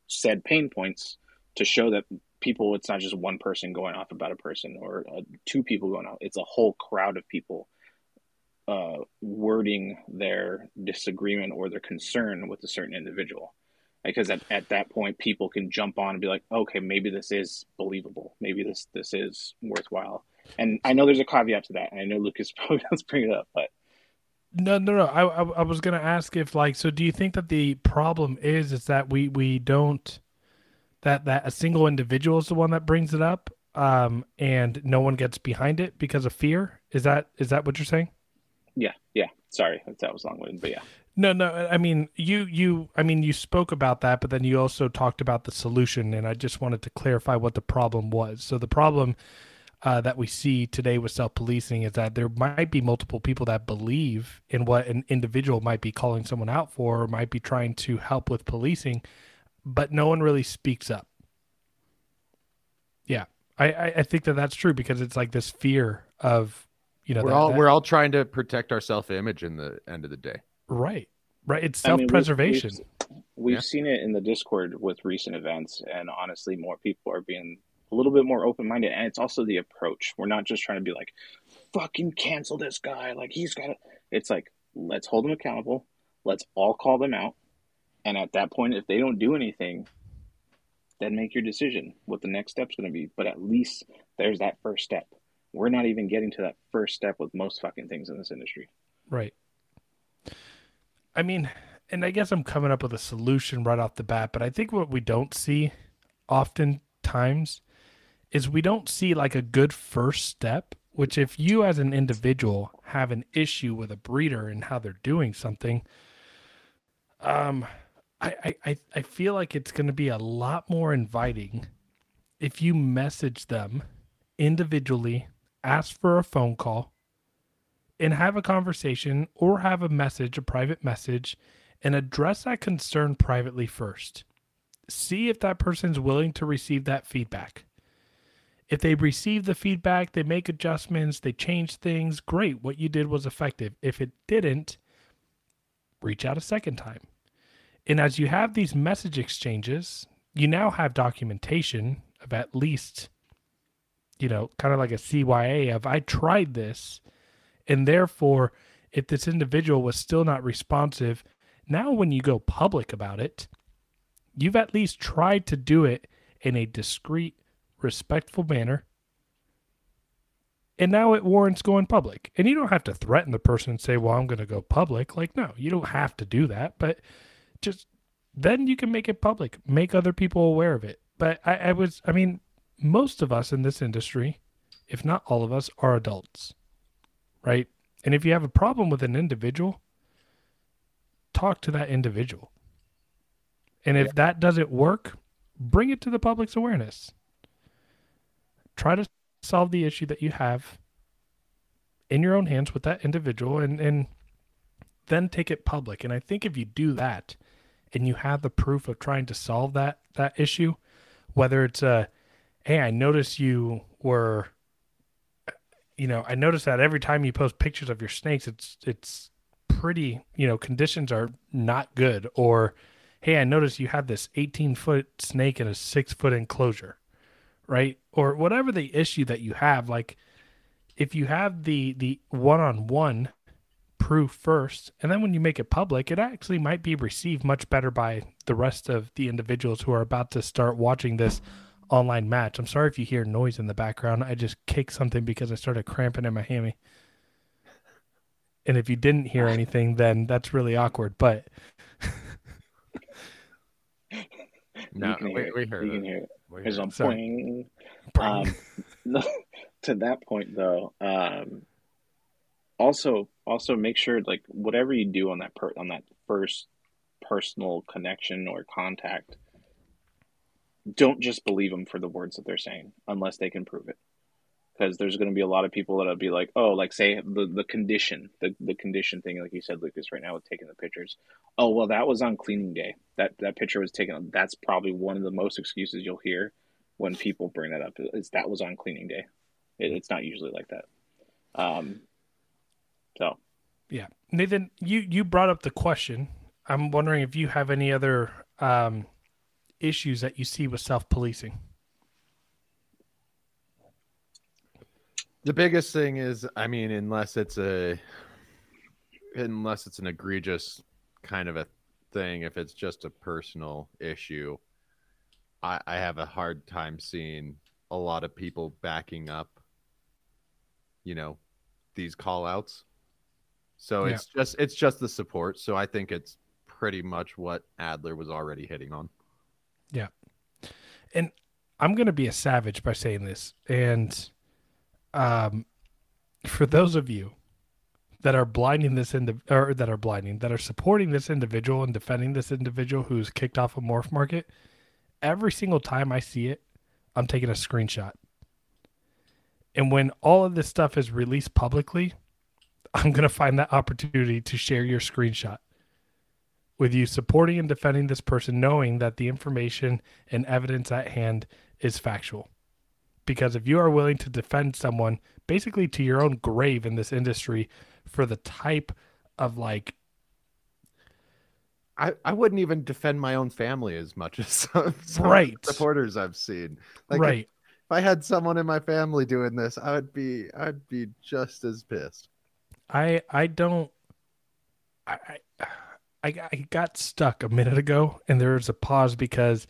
said pain points to show that people it's not just one person going off about a person or uh, two people going off it's a whole crowd of people uh, wording their disagreement or their concern with a certain individual because at, at that point people can jump on and be like okay maybe this is believable maybe this this is worthwhile and i know there's a caveat to that and i know lucas probably does bring it up but No, no, no. I, I, I was gonna ask if like, so do you think that the problem is is that we we don't that that a single individual is the one that brings it up, um, and no one gets behind it because of fear? Is that is that what you're saying? yeah yeah sorry that was long-winded but yeah No, no. I mean, you you I mean, you spoke about that, but then you also talked about the solution, and I just wanted to clarify what the problem was. So the problem uh, that we see today with self policing is that there might be multiple people that believe in what an individual might be calling someone out for, or might be trying to help with policing, but no one really speaks up. Yeah, I I, I think that that's true because it's like this fear of you know we're that- all that- we're all trying to protect our self-image in the end of the day. Right right. It's I self mean, we've- preservation. We've, we've Yeah. seen it in the Discord with recent events, and honestly, more people are being a little bit more open minded. And it's also the approach. We're not just trying to be like, fucking cancel this guy. Like, he's got to. It's like, let's hold them accountable. Let's all call them out. And at that point, if they don't do anything, then make your decision what the next step's going to be. But at least there's that first step. We're not even getting to that first step with most fucking things in this industry. Right. I mean, and I guess I'm coming up with a solution right off the bat, but I think what we don't see oftentimes is we don't see like a good first step, which if you as an individual have an issue with a breeder and how they're doing something, um I I, I- feel like it's gonna be a lot more inviting if you message them individually, ask for a phone call, and have a conversation or have a message, a private message, and address that concern privately first. See if that person's willing to receive that feedback. If they receive the feedback, they make adjustments, they change things, great, what you did was effective. If it didn't, reach out a second time. And as you have these message exchanges, you now have documentation of at least, you know, kind of like a CYA of I tried this and therefore, if this individual was still not responsive, now when you go public about it, you've at least tried to do it in a discreet, respectful manner. And now it warrants going public. And you don't have to threaten the person and say, well, I'm going to go public. Like, no, you don't have to do that. But just then you can make it public, make other people aware of it. But I, I was, I mean, most of us in this industry, if not all of us, are adults right? And if you have a problem with an individual, talk to that individual. And if that doesn't work, bring it to the public's awareness. Try to solve the issue that you have in your own hands with that individual and and then take it public. And I think if you do that and you have the proof of trying to solve that that issue, whether it's a hey, I noticed you were you know, I notice that every time you post pictures of your snakes, it's it's pretty, you know, conditions are not good. Or, hey, I noticed you have this 18 foot snake in a six foot enclosure, right? Or whatever the issue that you have, like if you have the the one on one proof first, and then when you make it public, it actually might be received much better by the rest of the individuals who are about to start watching this online match. I'm sorry if you hear noise in the background. I just kicked something because I started cramping in my hammy. And if you didn't hear anything, then that's really awkward. But No, we, hear it. we heard You it. hear it. We There's heard a it. Sorry. point. Um, to that point, though, um, also also make sure like whatever you do on that per- on that first personal connection or contact, don't just believe them for the words that they're saying unless they can prove it. Because there's going to be a lot of people that'll be like, oh, like say the the condition, the the condition thing, like you said, Lucas, right now with taking the pictures. Oh, well, that was on cleaning day. That that picture was taken. That's probably one of the most excuses you'll hear when people bring that up. Is that was on cleaning day. It, it's not usually like that. Um, so yeah, Nathan, you you brought up the question. I'm wondering if you have any other um, issues that you see with self policing. The biggest thing is, I mean, unless it's a, unless it's an egregious kind of a thing, if it's just a personal issue, I, I have a hard time seeing a lot of people backing up, you know, these call outs. So Yeah. it's just it's just the support. So I think it's pretty much what Adler was already hitting on. And I'm going to be a savage by saying this. And um, for those of you that are blinding this indi- or that are blinding that are supporting this individual and defending this individual who's kicked off a MorphMarket, every single time I see it, I'm taking a screenshot. And when all of this stuff is released publicly, I'm going to find that opportunity to share your screenshot with you supporting and defending this person, knowing that the information and evidence at hand is factual. Because if you are willing to defend someone basically to your own grave in this industry for the type of like, I, I wouldn't even defend my own family as much as some, some Right. supporters I've seen. Like if- right, if I had someone in my family doing this, I would be I'd be just as pissed. I I don't I I I I got stuck a minute ago and there was a pause because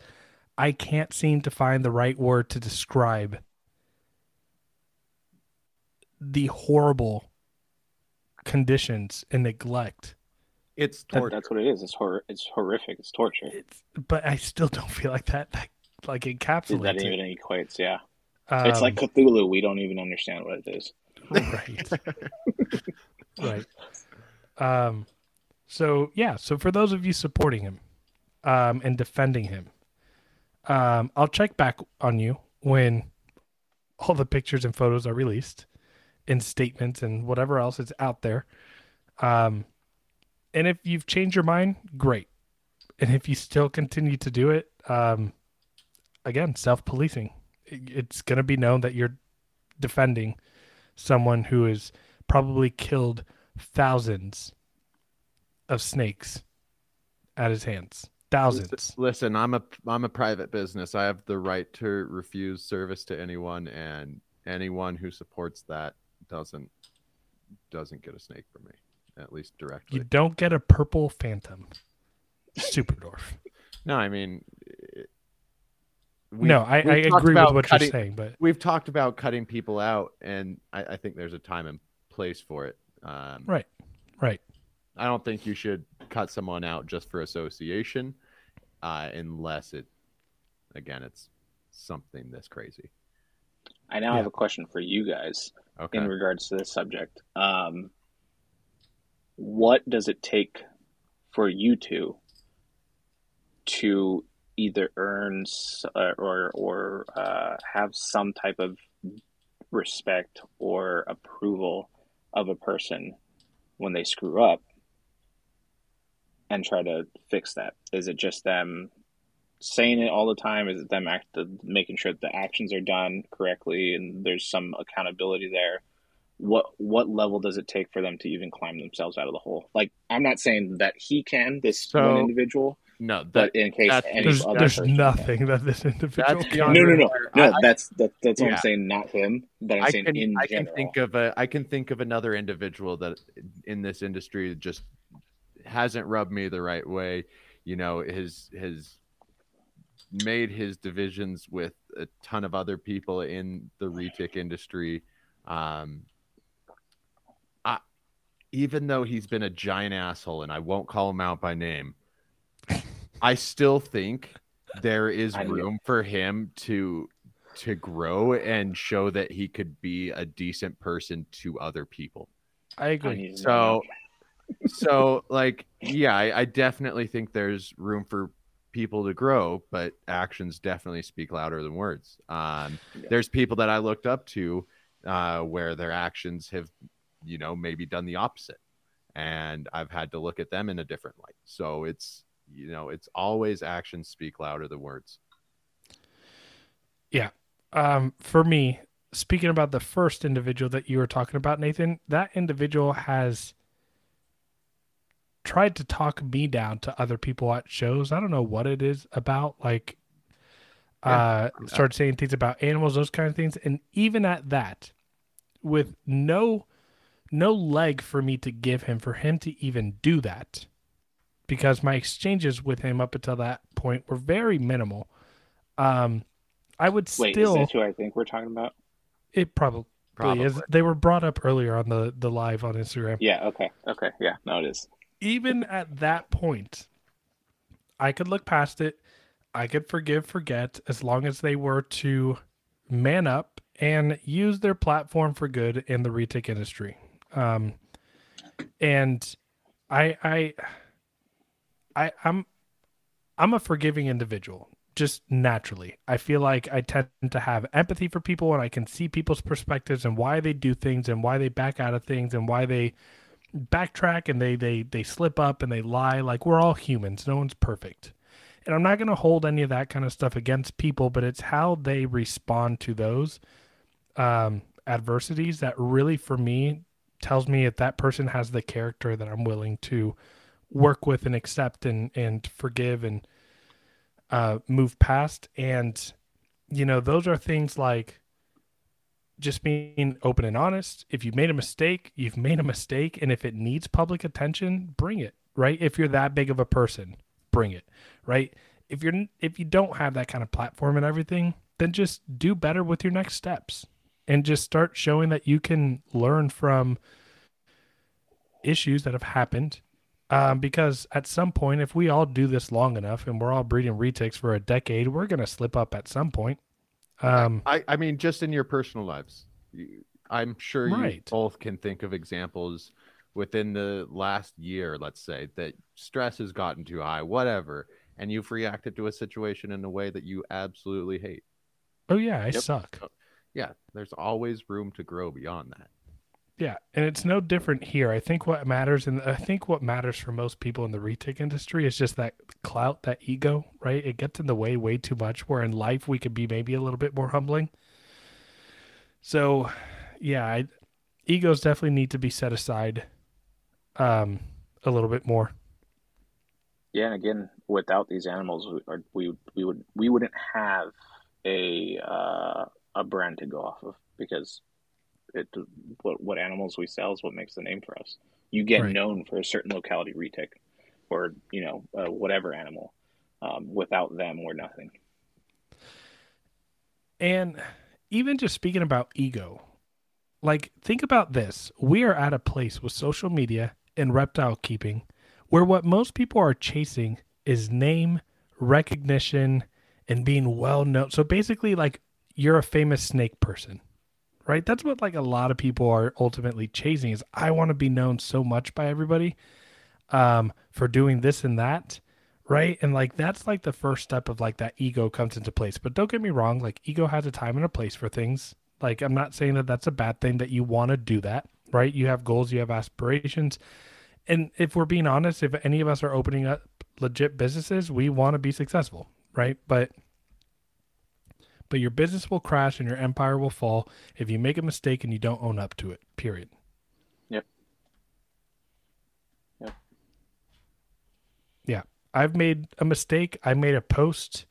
I can't seem to find the right word to describe the horrible conditions and neglect. It's That- torture. that's what it is. It's hor- It's horrific. It's torture. It's but I still don't feel like that, that like that even it. equates. Yeah, it's like Um, Cthulhu. We don't even understand what it is. right right um so yeah so for those of you supporting him um and defending him um i'll check back on you when all the pictures and photos are released and statements and whatever else is out there um and if you've changed your mind great and if you still continue to do it um again self policing. It's going to be known that you're defending someone who has probably killed thousands of snakes at his hands. Thousands. Listen, I'm a I'm a private business. I have the right to refuse service to anyone, and anyone who supports that doesn't doesn't get a snake from me, at least directly. You don't get a purple phantom. Superdwarf. No, I mean, it- we've- no, I, I agree with what cutting- you're saying, but We've talked about cutting people out, and I, I think there's a time and place for it. Um, Right. right. I don't think you should cut someone out just for association, uh, unless it, again, it's something this crazy. I now Yeah. have a question for you guys Okay. in regards to this subject. Um, what does it take for you two to either earn uh, or or uh, have some type of respect or approval of a person when they screw up and try to fix that? Is it just them saying it all the time? Is it them act making sure that the actions are done correctly and there's some accountability there? What what level does it take for them to even climb themselves out of the hole? Like I'm not saying that he can, this So- one individual, No, that, but in case that's- any There's other there's person nothing that this individual That's can No, no, no, no. I- that's that, that's what Yeah. I'm saying. Not him, but I'm I saying can in I can think of a I can think of another individual that in this industry just hasn't rubbed me the right way. You know, his his made his divisions with a ton of other people in the retic industry. Um, I, even though he's been a giant asshole, and I won't call him out by name, I still think there is I knew it. room for him to to grow and show that he could be a decent person to other people. I I agree. So, know so like, yeah, I, I definitely think there's room for people to grow, but actions definitely speak louder than words. Um, Yeah. There's people that I looked up to uh, where their actions have, you know, maybe done the opposite, and I've had to look at them in a different light. So it's, you know, it's always actions speak louder than words. Yeah um, for me, speaking about the first individual that you were talking about, Nathan, that individual has tried to talk me down to other people at shows. I don't know what it is about. Like, uh, started saying things about animals, those kind of things, and even at that, with no no leg for me to give him for him to even do that because my exchanges with him up until that point were very minimal um i would Wait, still is this who I think we're talking about? it probably, Probably. is they were brought up earlier on the the live on instagram Yeah. Okay. Okay. Yeah. No, it is. Even at that point i could look past it. I could forgive forget as long as they were to man up and use their platform for good in the retic industry. Um and i i i i'm i'm a forgiving individual just naturally. I feel like i tend to have empathy for people and i can see people's perspectives and why they do things and why they back out of things and why they backtrack and they they they slip up and they lie. Like we're all humans. No one's perfect. And i'm not going to hold any of that kind of stuff against people but it's how they respond to those um adversities that really for me tells me if that person has the character that i'm willing to work with and accept and and forgive and uh move past. And you know those are things like just being open and honest. If you made a mistake, you've made a mistake. And if it needs public attention, bring it, right? If you're that big of a person, bring it, right? If you're if you don't have that kind of platform and everything, then just do better with your next steps and just start showing that you can learn from issues that have happened. Um, because at some point, if we all do this long enough and we're all breeding retics for a decade, we're going to slip up at some point. Um, I, I mean, just in your personal lives, I'm sure you both can think of examples within the last year, let's say, that stress has gotten too high, whatever, and you've reacted to a situation in a way that you absolutely hate. oh, yeah, I Yep. suck. Yeah, there's always room to grow beyond that. Yeah, and it's no different here. I think what matters, and I think what matters for most people in the retic industry is just that clout, that ego, right? It gets in the way way too much. Where in life we could be maybe a little bit more humbling. So, yeah, I, egos definitely need to be set aside, um, a little bit more. Yeah, and again, without these animals, we we would we wouldn't have a uh, a brand to go off of because it what what animals we sell is what makes the name for us. You get Right. known for a certain locality retic, or you know uh, whatever animal. Um, without them, we're nothing. And even just speaking about ego, like think about this. We are at a place with social media and reptile keeping where what most people are chasing is name, recognition, and being well known. So basically, like you're a famous snake person, right? That's what like a lot of people are ultimately chasing is I want to be known so much by everybody um, for doing this and that right and like that's like the first step of like that ego comes into place but don't get me wrong like ego has a time and a place for things Like, I'm not saying that that's a bad thing that you want to do that, right? You have goals, you have aspirations. And if we're being honest, if any of us are opening up legit businesses, we want to be successful, right? But but your business will crash and your empire will fall if you make a mistake and you don't own up to it. Period. Yep. Yep. Yeah. I've made a mistake. I made a post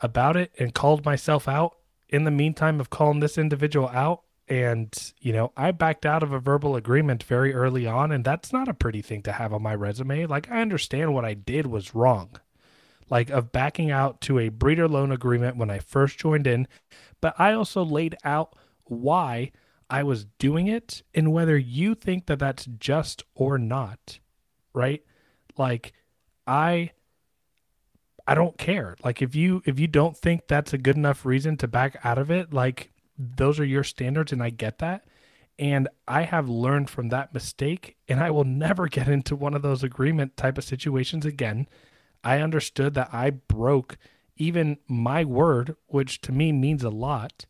about it and called myself out in the meantime of calling this individual out and you know i backed out of a verbal agreement very early on and that's not a pretty thing to have on my resume like i understand what i did was wrong like of backing out to a breeder loan agreement when i first joined in but i also laid out why i was doing it and whether you think that that's just or not right like i i don't care like if you if you don't think that's a good enough reason to back out of it like those are your standards and I get that. And I have learned from that mistake and I will never get into one of those agreement type of situations again. I understood that I broke even my word, which to me means a lot,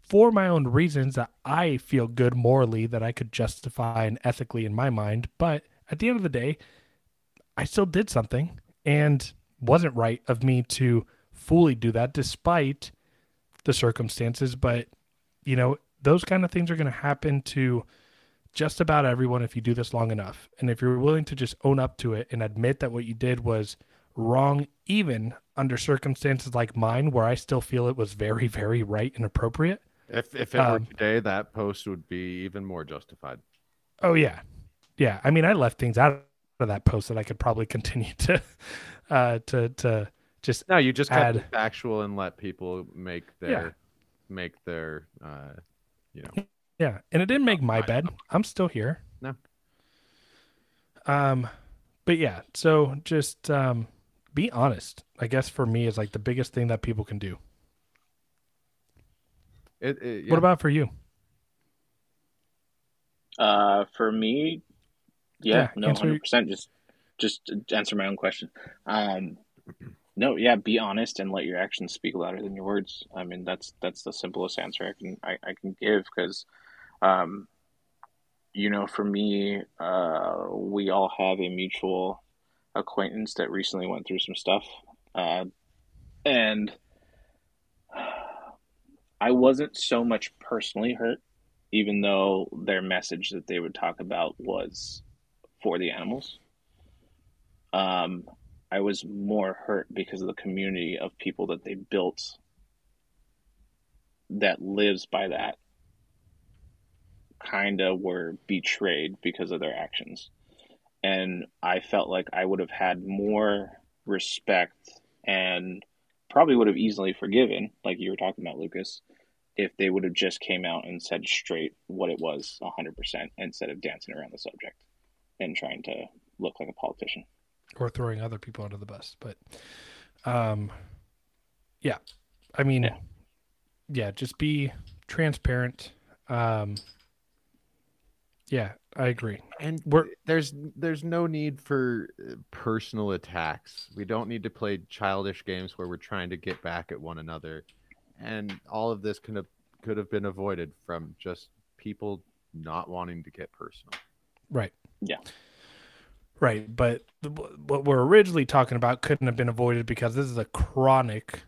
for my own reasons that I feel good morally that I could justify and ethically in my mind. But at the end of the day, I still did something and wasn't right of me to fully do that despite the circumstances, but you know, those kind of things are going to happen to just about everyone if you do this long enough. And if you're willing to just own up to it and admit that what you did was wrong, even under circumstances like mine, where I still feel it was very, very right and appropriate. If if it were Um, today, that post would be even more justified. Oh, yeah. Yeah. I mean, I left things out of that post that I could probably continue to, uh, to, to just, No, you just Add- factual and let people make their Yeah. make their uh you know yeah. And it didn't make my bed. I'm still here. No. Um, but yeah, so just um, be honest. I guess for me is like the biggest thing that people can do. it, it yeah. What about for you? Uh, for me, yeah, Yeah, no, hundred percent. Just, just answer my own question. Um, no, yeah, be honest and let your actions speak louder than your words. I mean, that's that's the simplest answer I can I, I can give because, um, you know, for me, uh, we all have a mutual acquaintance that recently went through some stuff, uh, and I wasn't so much personally hurt even though their message that they would talk about was for the animals. Um, I was more hurt because of the community of people that they built that lives by that kind of were betrayed because of their actions. And I felt like I would have had more respect and probably would have easily forgiven, like you were talking about, Lucas, if they would have just came out and said straight what it was 100% instead of dancing around the subject and trying to look like a politician. Or throwing other people under the bus. But um yeah. I mean yeah, Yeah. just be transparent. Um yeah, I agree. and We're- there's there's no need for uh, personal attacks. We don't need to play childish games where we're trying to get back at one another. And all of this could have could have been avoided from just people not wanting to get personal. Right. Yeah. Right, but the, what we're originally talking about couldn't have been avoided because this is a chronic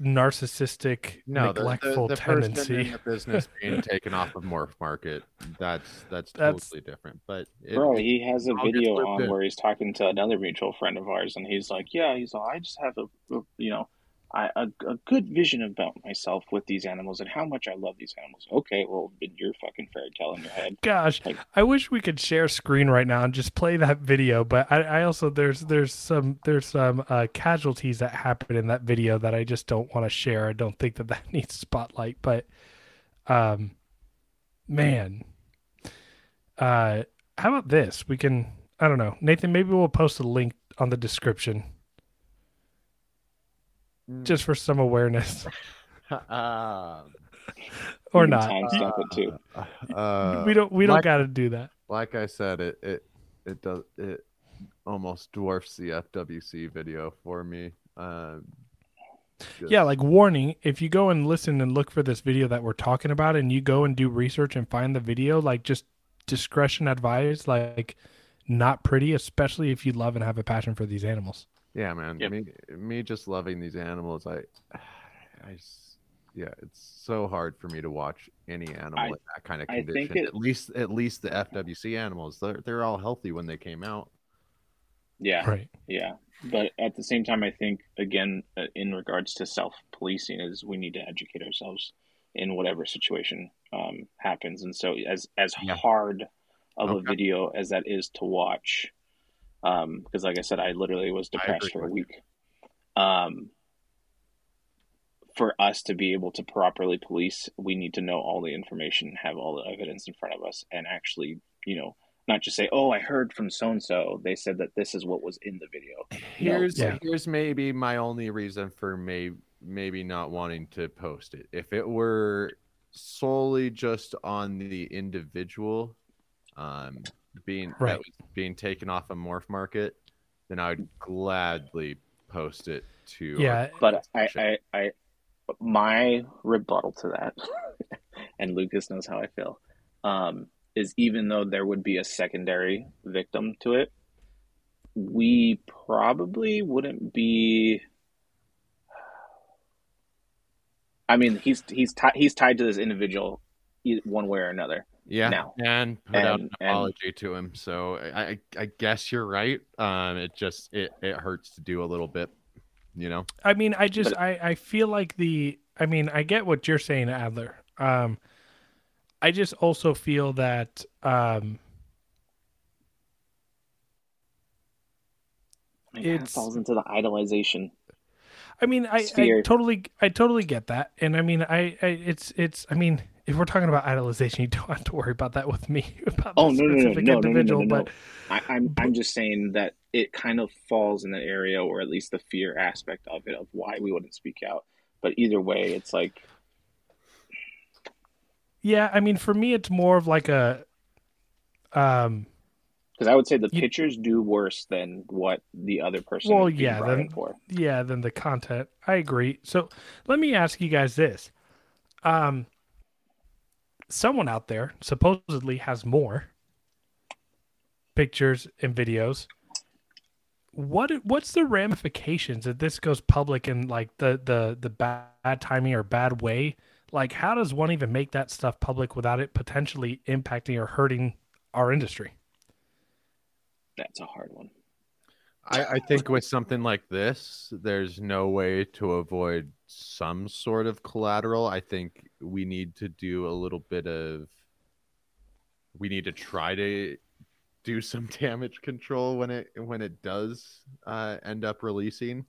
narcissistic No, the, the, neglectful the tendency. in the business being taken off of MorphMarket, that's that's That's- totally different. But it, Bro, he has a video on in. where he's talking to another mutual friend of ours, and he's like, "Yeah, he's like, I just have a, a you know, I, a, a good vision about myself with these animals and how much I love these animals." Okay, well, you're fucking fairy tale in your head. Gosh, Like- I wish we could share screen right now and just play that video. But I, I also there's there's some there's some uh, casualties that happen in that video that I just don't want to share. I don't think that that needs spotlight. But, um, man, uh, how about this? We can I don't know, Nathan. Maybe we'll post a link on the description Mm. just for some awareness, um, or You can not. Timestamp it too. uh, we don't we don't like- got to do that. like I said, it it it does it almost dwarfs the FWC video for me. Um, Just- Yeah, like warning, if you go and listen and look for this video that we're talking about and you go and do research and find the video, like just discretion advised, like not pretty, especially if you love and have a passion for these animals. Yeah, man. Yep. Me, me just loving these animals. I, I, s- yeah, it's so hard for me to watch any animal I- in that kind of I think condition. it- At least, at least the FWC animals, they're they're all healthy when they came out. Yeah, Right. yeah. But at the same time, I think again, uh, in regards to self policing, is we need to educate ourselves in whatever situation um, happens. And so, as as Yeah. hard of a video as that is to watch, um, because like I said, I literally was depressed for a week. Um, for us to be able to properly police, we need to know all the information, have all the evidence in front of us, and actually, you know, not just say, "Oh, I heard from so and so. They said that this is what was in the video." Here's Yeah. here's maybe my only reason for may, maybe not wanting to post it. If it were solely just on the individual um being that Right. was being taken off a MorphMarket, then I would gladly post it to Yeah. But I, I, I, my rebuttal to that, and Lucas knows how I feel, um, is even though there would be a secondary victim to it, we probably wouldn't be. I mean, he's he's ti- he's tied to this individual, one way or another. Yeah now. and put out an And- and- apology to him. So I, I I guess you're right. Um, it just it it hurts to do a little bit, you know. I mean, I just But- I I feel like the I mean, I get what you're saying, Adler. Um I just also feel that um It kind falls into the idolization. I mean, I, I totally I totally get that. And I mean, I, I it's it's I mean, if we're talking about idolization, you don't have to worry about that with me about Oh the no no no specific no no no no individual, no! but I, I'm I'm just saying that it kind of falls in the area, or at least the fear aspect of it, of why we wouldn't speak out. But either way, it's like yeah, I mean, for me it's more of like a um because I would say the You- pictures do worse than what the other person. Well, yeah, then- for. yeah than the content i agree so let me ask you guys this um someone out there supposedly has more pictures and videos what what's the ramifications if this goes public in like the the the bad timing or bad way like how does one even make that stuff public without it potentially impacting or hurting our industry That's a hard one. I, I think with something like this, there's no way to avoid some sort of collateral. I think we need to do a little bit of. We need to try to do some damage control when it when it does uh, end up releasing.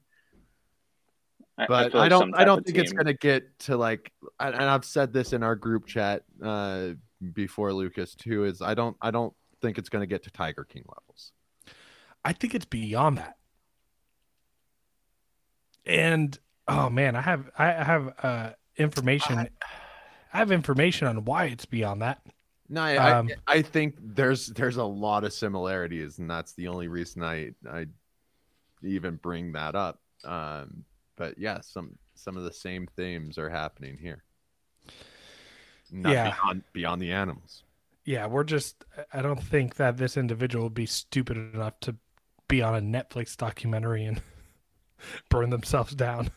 But feel I, like don't. I don't of think it's gonna get to like. And and I've said this in our group chat uh, before, Lucas too. Is I don't. I don't think it's gonna get to Tiger King levels. I think it's beyond that. And oh man, I have I have uh information I have information on why it's beyond that. No, I, Um, I I think there's there's a lot of similarities, and that's the only reason I I even bring that up. Um, but yeah, some some of the same themes are happening here. Not Yeah. beyond beyond the animals. Yeah, we're just I don't think that this individual would be stupid enough to be on a Netflix documentary and burn themselves down.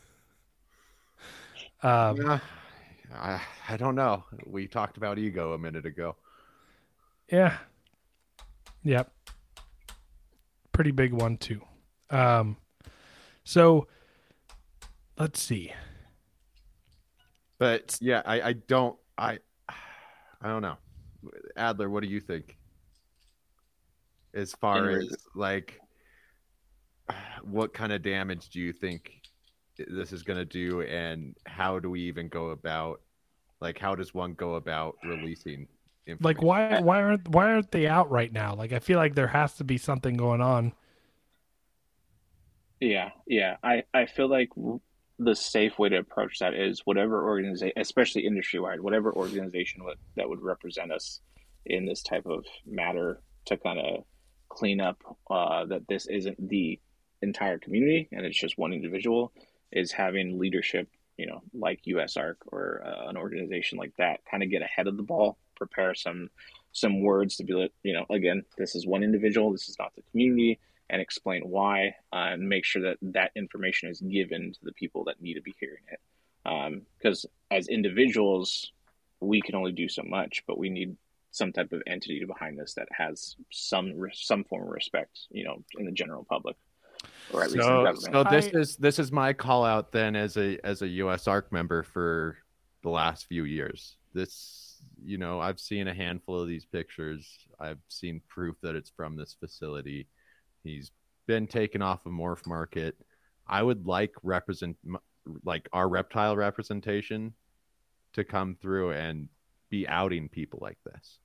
Um Yeah, I I don't know. We talked about ego a minute ago. Yeah. Yep. Pretty big one too. Um so let's see. But yeah, I I don't I I don't know. Adler, what do you think? As far In as like what kind of damage do you think this is going to do and how do we even go about like how does one go about releasing Like why why aren't why aren't they out right now? Like I feel like there has to be something going on. Yeah, yeah. I, I feel like the safe way to approach that is whatever organization, especially industry wide, whatever organization would, that would represent us in this type of matter to kind of clean up uh, that this isn't the entire community and it's just one individual. Is having leadership, you know, like USARK or uh, an organization like that, kind of get ahead of the ball, prepare some some words to be like, you know, again, this is one individual, this is not the community, and explain why, uh, and make sure that that information is given to the people that need to be hearing it. Because um, as individuals, we can only do so much, but we need some type of entity behind this that has some some form of respect, you know, in the general public, or at least so, in government. So this I, is this is my call out then as a as a USARK member for the last few years. This, you know, I've seen a handful of these pictures. I've seen proof that it's from this facility. He's been taken off a of MorphMarket. I would like represent like our reptile representation to come through and be outing people like this.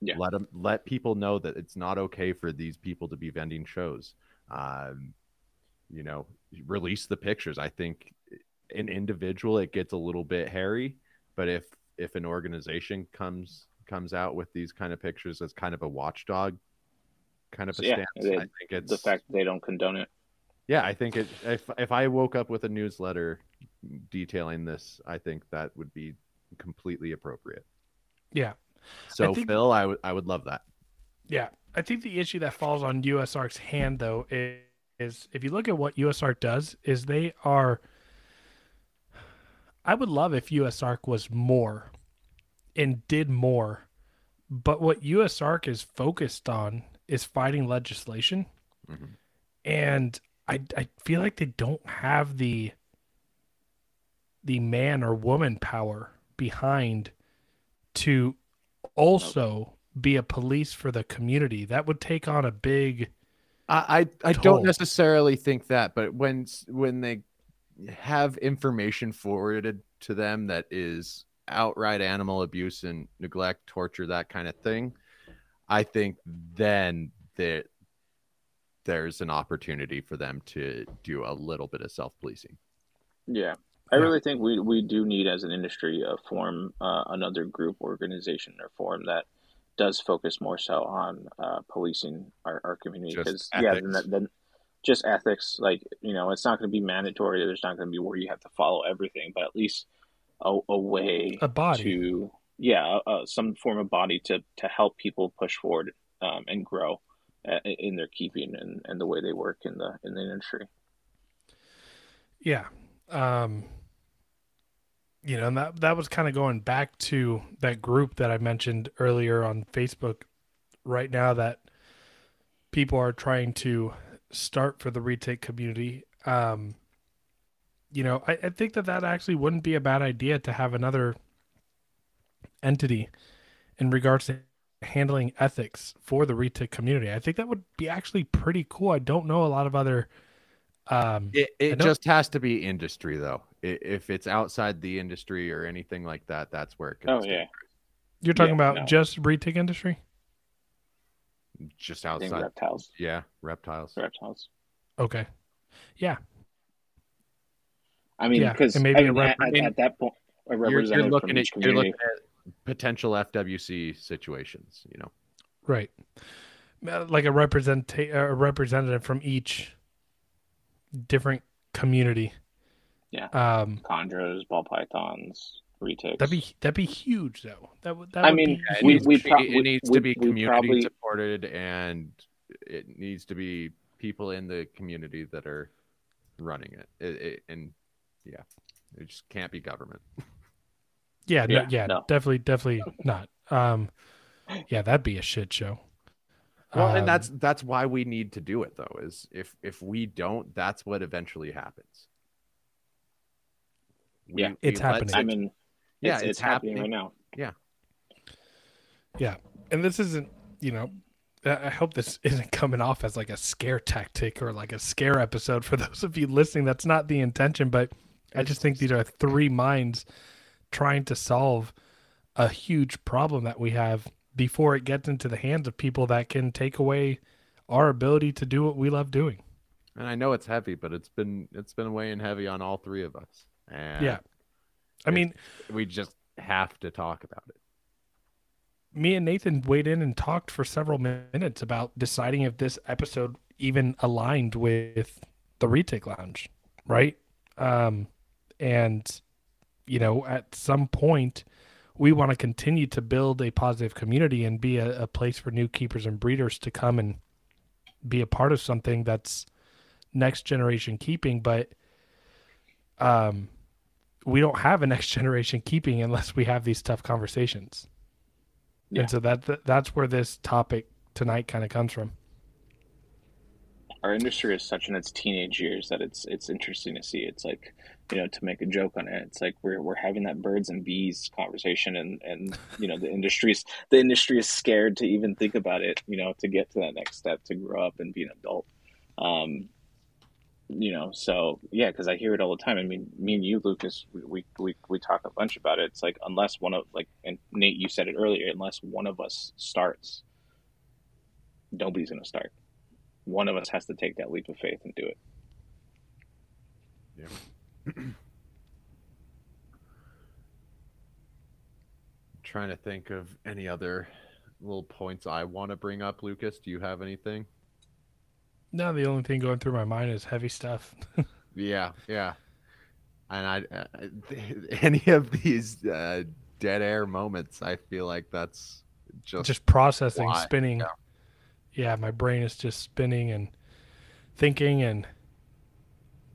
Yeah. Let them let people know that it's not okay for these people to be vending shows. Um, you know, release the pictures. I think an individual it gets a little bit hairy, but if if an organization comes comes out with these kind of pictures as kind of a watchdog kind of a yeah, stance, I think it's the fact they don't condone it. Yeah, I think it. If if I woke up with a newsletter detailing this, I think that would be completely appropriate. Yeah. So I think, Phil, I would I would love that. Yeah, I think the issue that falls on USARK's hand though is, is if you look at what USARK does, is they are. I would love if USARK was more, and did more, but what USARK is focused on is fighting legislation, mm-hmm. and I I feel like they don't have the the man or woman power behind to also be a police for the community. That would take on a big. I I, I don't necessarily think that, but when when they have information forwarded to them that is outright animal abuse and neglect, torture, that kind of thing, I think then that there's an opportunity for them to do a little bit of self policing. Yeah, I really think we, we do need, as an industry, uh, form uh, another group, organization, or form that does focus more so on uh, policing our, our community. Because yeah, then, then just ethics, like you know, it's not going to be mandatory. There's not going to be where you have to follow everything, but at least a, a way a body to yeah, uh, some form of body to to help people push forward um, and grow uh, in their keeping and, and the way they work in the in the industry. Yeah. Um you know, and that that was kind of going back to that group that I mentioned earlier on Facebook. Right now, that people are trying to start for the retic community. Um, you know, I, I think that that actually wouldn't be a bad idea to have another entity in regards to handling ethics for the retic community. I think that would be actually pretty cool. I don't know a lot of other. Um, it it just has to be industry though if it's outside the industry or anything like that, that's where it goes. Oh yeah. You're talking yeah, about no. just retic industry? Just outside reptiles. Yeah, reptiles. Reptiles. Okay. Yeah. I mean, because yeah. maybe I mean, rep- at, at, that point, a representative you're, you're looking at, you're looking at potential FWC situations. You know. Right. Uh, like a represent a representative from each different community yeah. Um, chondros, ball pythons, retics. That'd be that'd be huge though. That would. That I would mean, we, we pro- it needs we, to be community probably... supported, and it needs to be people in the community that are running it. it, it and yeah, it just can't be government. Yeah, yeah, no, yeah, no. definitely, definitely not. Um, yeah, that'd be a shit show. Well, um, and that's that's why we need to do it though. Is if if we don't, that's what eventually happens. We, yeah, it's happening. I mean, yeah, it's, it's, it's happening. happening right now. Yeah, yeah, and this isn't, you know, I hope this isn't coming off as like a scare tactic or like a scare episode for those of you listening. That's not the intention, but I just think these are three minds trying to solve a huge problem that we have before it gets into the hands of people that can take away our ability to do what we love doing. And I know it's heavy, but it's been it's been weighing heavy on all three of us. And yeah. I mean, we just have to talk about it. Me and Nathan weighed in and talked for several minutes about deciding if this episode even aligned with the retic lounge, right? Um, and you know, at some point, we want to continue to build a positive community and be a, a place for new keepers and breeders to come and be a part of something that's next generation keeping. But um, we don't have a next generation keeping unless we have these tough conversations. Yeah. And so that, that that's where this topic tonight kind of comes from. Our industry is such in its teenage years that it's it's interesting to see. It's like you know to make a joke on it. It's like we're we're having that birds and bees conversation, and and you know the industry's the industry is scared to even think about it. You know to get to that next step to grow up and be an adult. Um, you know, so yeah, because I hear it all the time. I mean, me and you, Lucas, we, we we talk a bunch about it. It's like unless one of like and Nate, you said it earlier, unless one of us starts, nobody's gonna start one of us has to take that leap of faith and do it. Yeah. trying to think of any other little points I want to bring up, Lucas. Do you have anything? Now the only thing going through my mind is heavy stuff. Yeah, yeah. And I, uh, any of these uh, dead air moments, I feel like that's just, just processing, why? spinning. Yeah. Yeah. my brain is just spinning and thinking and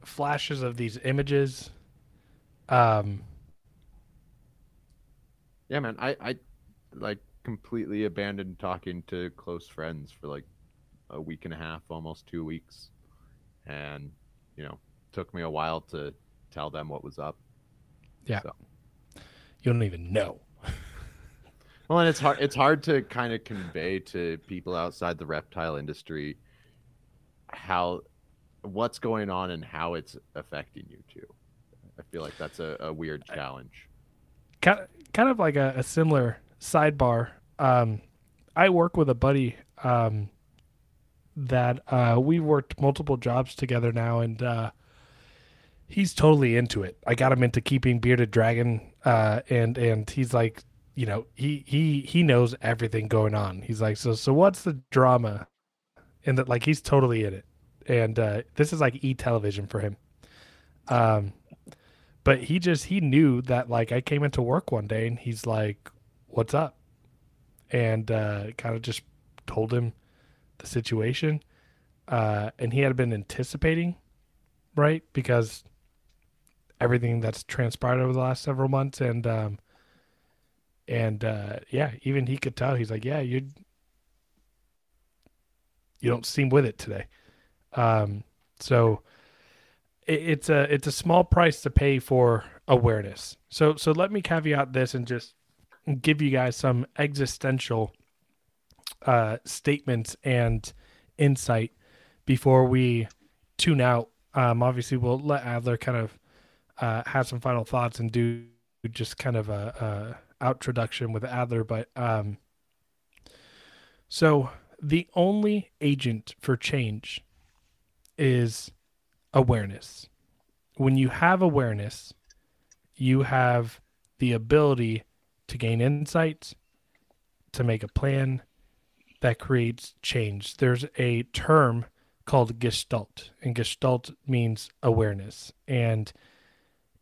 flashes of these images. Um, yeah, man. I, I like completely abandoned talking to close friends for like a week and a half, almost two weeks, and you know, took me a while to tell them what was up. Yeah. So. you don't even know. Well, and it's hard. It's hard to kind of convey to people outside the reptile industry how what's going on and how it's affecting you too. I feel like that's a, a weird challenge. kind of, kind of like a, a similar sidebar. Um, I work with a buddy um, that uh, we worked multiple jobs together now, and uh, he's totally into it. I got him into keeping bearded dragon, uh, and and he's like, you know, he he he knows everything going on. He's like, so so what's the drama? And that like he's totally in it, and uh, this is like e television for him. Um, but he just he knew that like I came into work one day and he's like, "What's up?" and uh, kind of just told him the situation, uh, and he had been anticipating, right, because everything that's transpired over the last several months, and um, and uh, yeah, even he could tell. He's like, "Yeah, you you don't seem with it today." Um, so it, it's a it's a small price to pay for awareness. So so let me caveat this and just give you guys some existential uh, statements and insight before we tune out. Um, obviously, we'll let Adler kind of uh, have some final thoughts and do just kind of a, a introduction with Adler. But um, so the only agent for change is awareness. When you have awareness, you have the ability to gain insights, to make a plan that creates change. There's a term called gestalt, and gestalt means awareness. And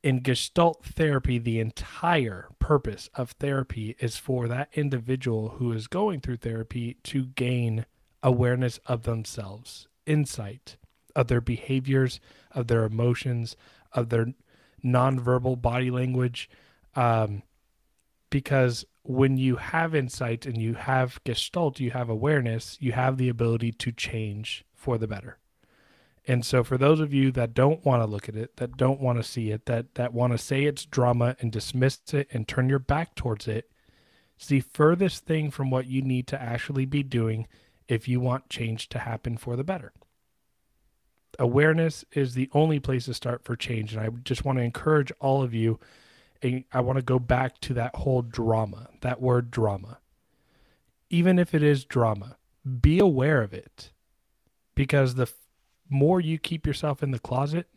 in gestalt therapy, the entire purpose of therapy is for that individual who is going through therapy to gain awareness of themselves, insight of their behaviors, of their emotions, of their nonverbal body language. Um, because when you have insight and you have gestalt, you have awareness, you have the ability to change for the better. And so for those of you that don't want to look at it, that don't want to see it, that that want to say it's drama and dismiss it and turn your back towards it, it's the furthest thing from what you need to actually be doing if you want change to happen for the better. Awareness is the only place to start for change. And I just want to encourage all of you. And I want to go back to that whole drama, that word drama. Even if it is drama, be aware of it. Because the more you keep yourself in the closet,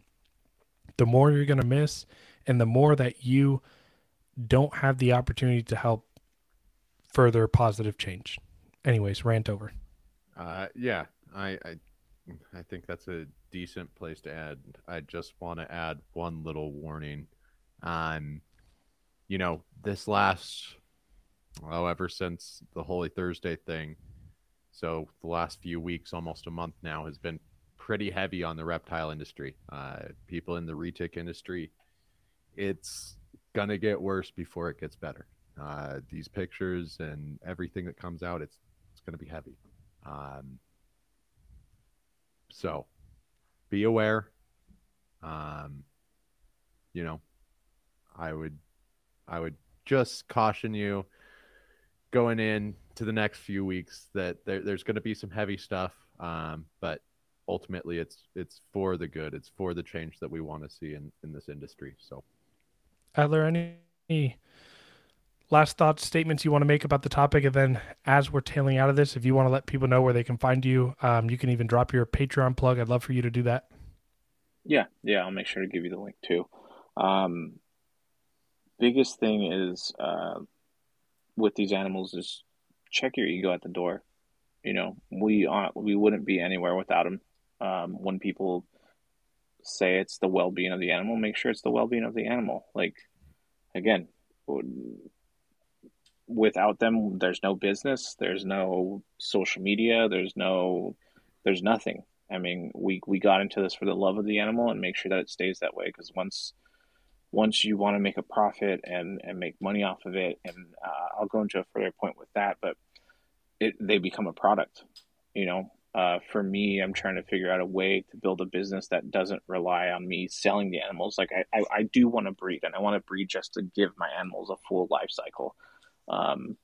the more you're going to miss, and the more that you don't have the opportunity to help further positive change. Anyways, rant over. Uh, yeah, I, I I think that's a decent place to add. I just want to add one little warning. Um, you know, this last, well, ever since the Holy Thursday thing, so the last few weeks, almost a month now, has been pretty heavy on the reptile industry. Uh, people in the retic industry, it's gonna get worse before it gets better. Uh, these pictures and everything that comes out, it's it's gonna be heavy. Um, so be aware. Um, you know, I would I would just caution you going in to the next few weeks that there, there's going to be some heavy stuff. Um, but ultimately it's it's for the good. It's for the change that we want to see in, in this industry. So Adler, any last thoughts, statements you want to make about the topic? And then as we're tailing out of this, if you want to let people know where they can find you, um, you can even drop your Patreon plug. I'd love for you to do that. Yeah, yeah, I'll make sure to give you the link too. Um, biggest thing is uh, with these animals is check your ego at the door. You know, we uh, we wouldn't be anywhere without them. Um, when people say it's the well-being of the animal, make sure it's the well-being of the animal. Like, again, without them, there's no business, there's no social media, there's no, there's nothing. I mean, we we got into this for the love of the animal and make sure that it stays that way. Because once once you want to make a profit and and make money off of it, and uh, I'll go into a further point with that, but it they become a product. You know, uh, for me, I'm trying to figure out a way to build a business that doesn't rely on me selling the animals. Like I, I, I do want to breed, and I want to breed just to give my animals a full life cycle, um,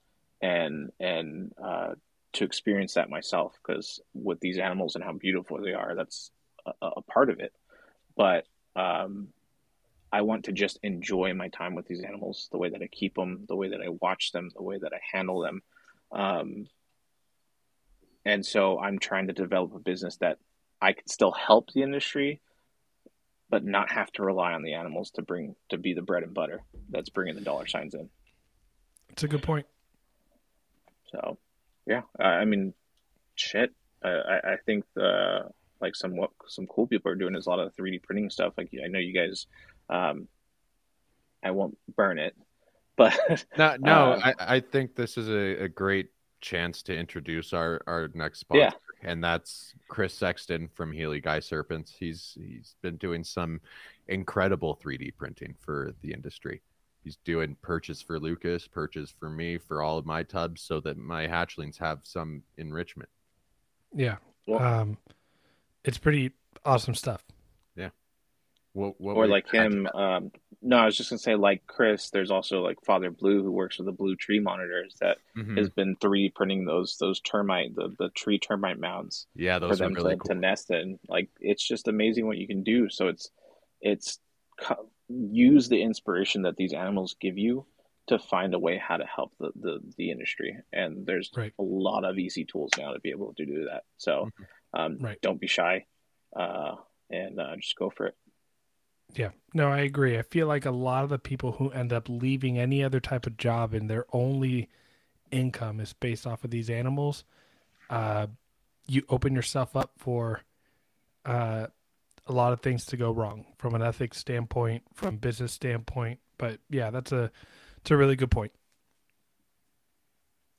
and and uh, to experience that myself. Because with these animals and how beautiful they are, that's a, a part of it. But um, I want to just enjoy my time with these animals, the way that I keep them, the way that I watch them, the way that I handle them. Um, and so I'm trying to develop a business that I can still help the industry, but not have to rely on the animals to bring to be the bread and butter that's bringing the dollar signs in. It's a good point. So, yeah, I mean, shit. I, I think the like some what some cool people are doing is a lot of 3D printing stuff. Like I know you guys, um, I won't burn it, but no, no, uh, I, I think this is a, a great chance to introduce our our next sponsor, yeah. and that's Chris Sexton from Healy Guy Serpents. He's he's been doing some incredible 3D printing for the industry. He's doing purchase for Lucas, purchase for me, for all of my tubs, so that my hatchlings have some enrichment. Yeah, um, it's pretty awesome stuff. What, what or like him, um, no, I was just gonna say like Chris. There's also like Father Blue who works with the Blue Tree Monitors that mm-hmm. has been 3D printing those those termite the, the tree termite mounds. Yeah, those for them really to, cool. to nest in. Like it's just amazing what you can do. So it's it's use the inspiration that these animals give you to find a way how to help the the, the industry. And there's right. a lot of easy tools now to be able to do that. So mm-hmm. um, right. don't be shy uh, and uh, just go for it. Yeah, no, I agree. I feel like a lot of the people who end up leaving any other type of job and their only income is based off of these animals, uh, you open yourself up for uh, a lot of things to go wrong from an ethics standpoint, from business standpoint. But yeah, that's a it's a really good point.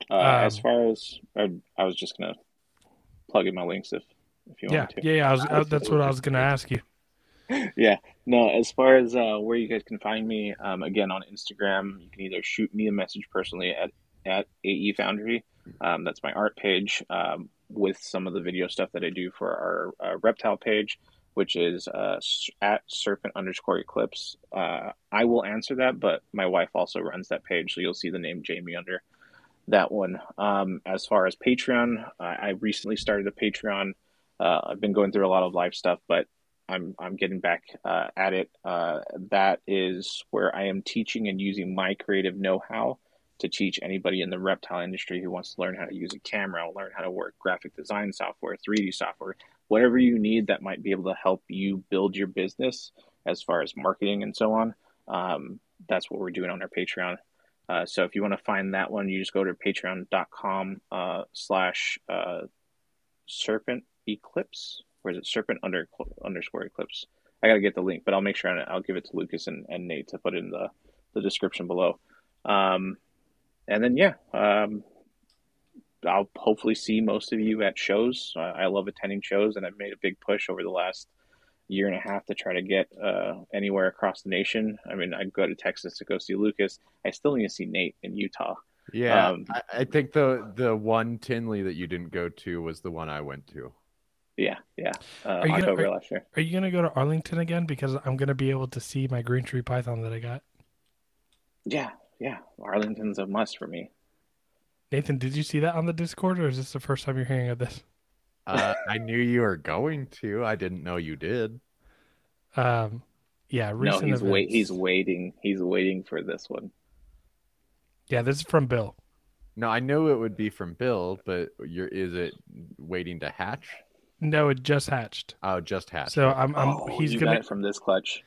Uh, um, as far as I, I, was just gonna plug in my links if if you yeah, want to. Yeah, yeah, I was, I, that's what I was gonna ask you. yeah, no. As far as uh, where you guys can find me, um, again on Instagram, you can either shoot me a message personally at at AE Foundry. Um, that's my art page um, with some of the video stuff that I do for our uh, reptile page, which is uh, at serpent underscore eclipse. Uh, I will answer that, but my wife also runs that page, so you'll see the name Jamie under that one. Um, as far as Patreon, I recently started a Patreon. Uh, I've been going through a lot of live stuff, but I'm I'm getting back uh, at it. Uh, that is where I am teaching and using my creative know-how to teach anybody in the reptile industry who wants to learn how to use a camera, learn how to work graphic design software, 3D software, whatever you need that might be able to help you build your business as far as marketing and so on. Um, that's what we're doing on our Patreon. Uh, so if you want to find that one, you just go to patreon.com uh, slash uh, serpent eclipse or is it Serpent under underscore Eclipse? I gotta get the link, but I'll make sure and I'll give it to Lucas and, and Nate to put in the the description below. Um, and then yeah, um, I'll hopefully see most of you at shows. I, I love attending shows, and I've made a big push over the last year and a half to try to get uh, anywhere across the nation. I mean, I go to Texas to go see Lucas. I still need to see Nate in Utah. Yeah, um, I, I, think the the one Tinley that you didn't go to was the one I went to. Yeah, yeah. Uh, are, you gonna, are, are you gonna go to Arlington again? Because I'm gonna be able to see my green tree python that I got. Yeah, yeah. Arlington's a must for me. Nathan, did you see that on the Discord, or is this the first time you're hearing of this? Uh, I knew you were going to. I didn't know you did. Um, yeah. no, he's wait. He's waiting. He's waiting for this one. Yeah, this is from Bill. No, I know it would be from Bill, but you're is it waiting to hatch? No, it just hatched. Oh, just hatched. So I'm, I'm oh, he's gonna from this clutch.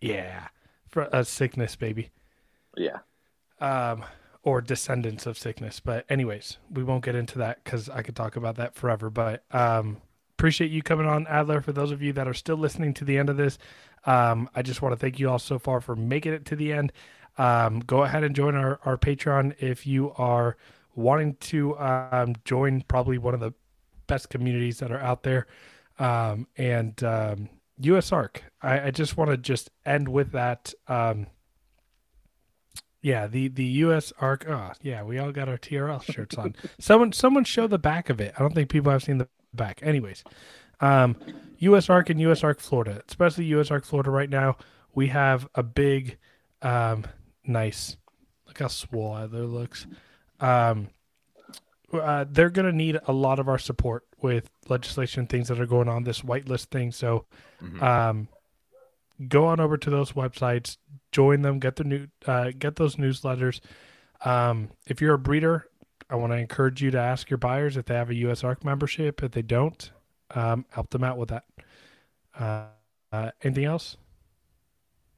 Yeah, for a sickness baby. Yeah. Um, or descendants of sickness. But anyways, we won't get into that because I could talk about that forever. But um, appreciate you coming on, Adler. For those of you that are still listening to the end of this, um, I just want to thank you all so far for making it to the end. Um, go ahead and join our, our Patreon if you are wanting to um, join probably one of the best communities that are out there. Um, and um, USARK, I, I just want to just end with that. Um, yeah, the the USARK. Oh, yeah, we all got our TRL shirts on. someone someone show the back of it. I don't think people have seen the back. Anyways, um, USARK and USARK Florida, especially USARK Florida right now, we have a big, um, nice. Look how swole Adler looks. Um, uh, they're going to need a lot of our support with legislation things that are going on this whitelist thing. So, mm-hmm. um, go on over to those websites, join them, get the new, uh, get those newsletters. Um, if you're a breeder, I want to encourage you to ask your buyers if they have a USARK membership. If they don't, um, help them out with that. Uh, uh, anything else?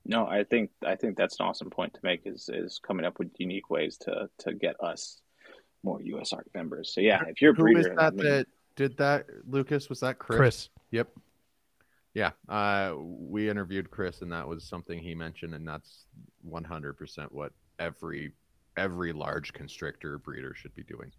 No, I think I think that's an awesome point to make. Is is coming up with unique ways to to get us more USARK members. So yeah, if you're a breeder, who is that I mean, that did that? Lucas was that Chris? Chris. Yep. Yeah, uh, we interviewed Chris, and that was something he mentioned, and that's 100% what every every large constrictor breeder should be doing,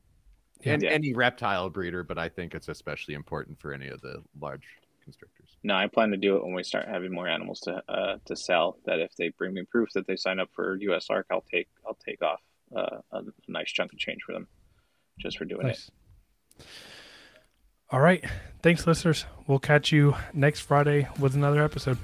yeah. and any reptile breeder. But I think it's especially important for any of the large constrictors. No, I plan to do it when we start having more animals to uh, to sell. That if they bring me proof that they sign up for USARK, I'll take I'll take off uh, a nice chunk of change for them, just for doing nice. it. All right. Thanks, listeners. We'll catch you next Friday with another episode.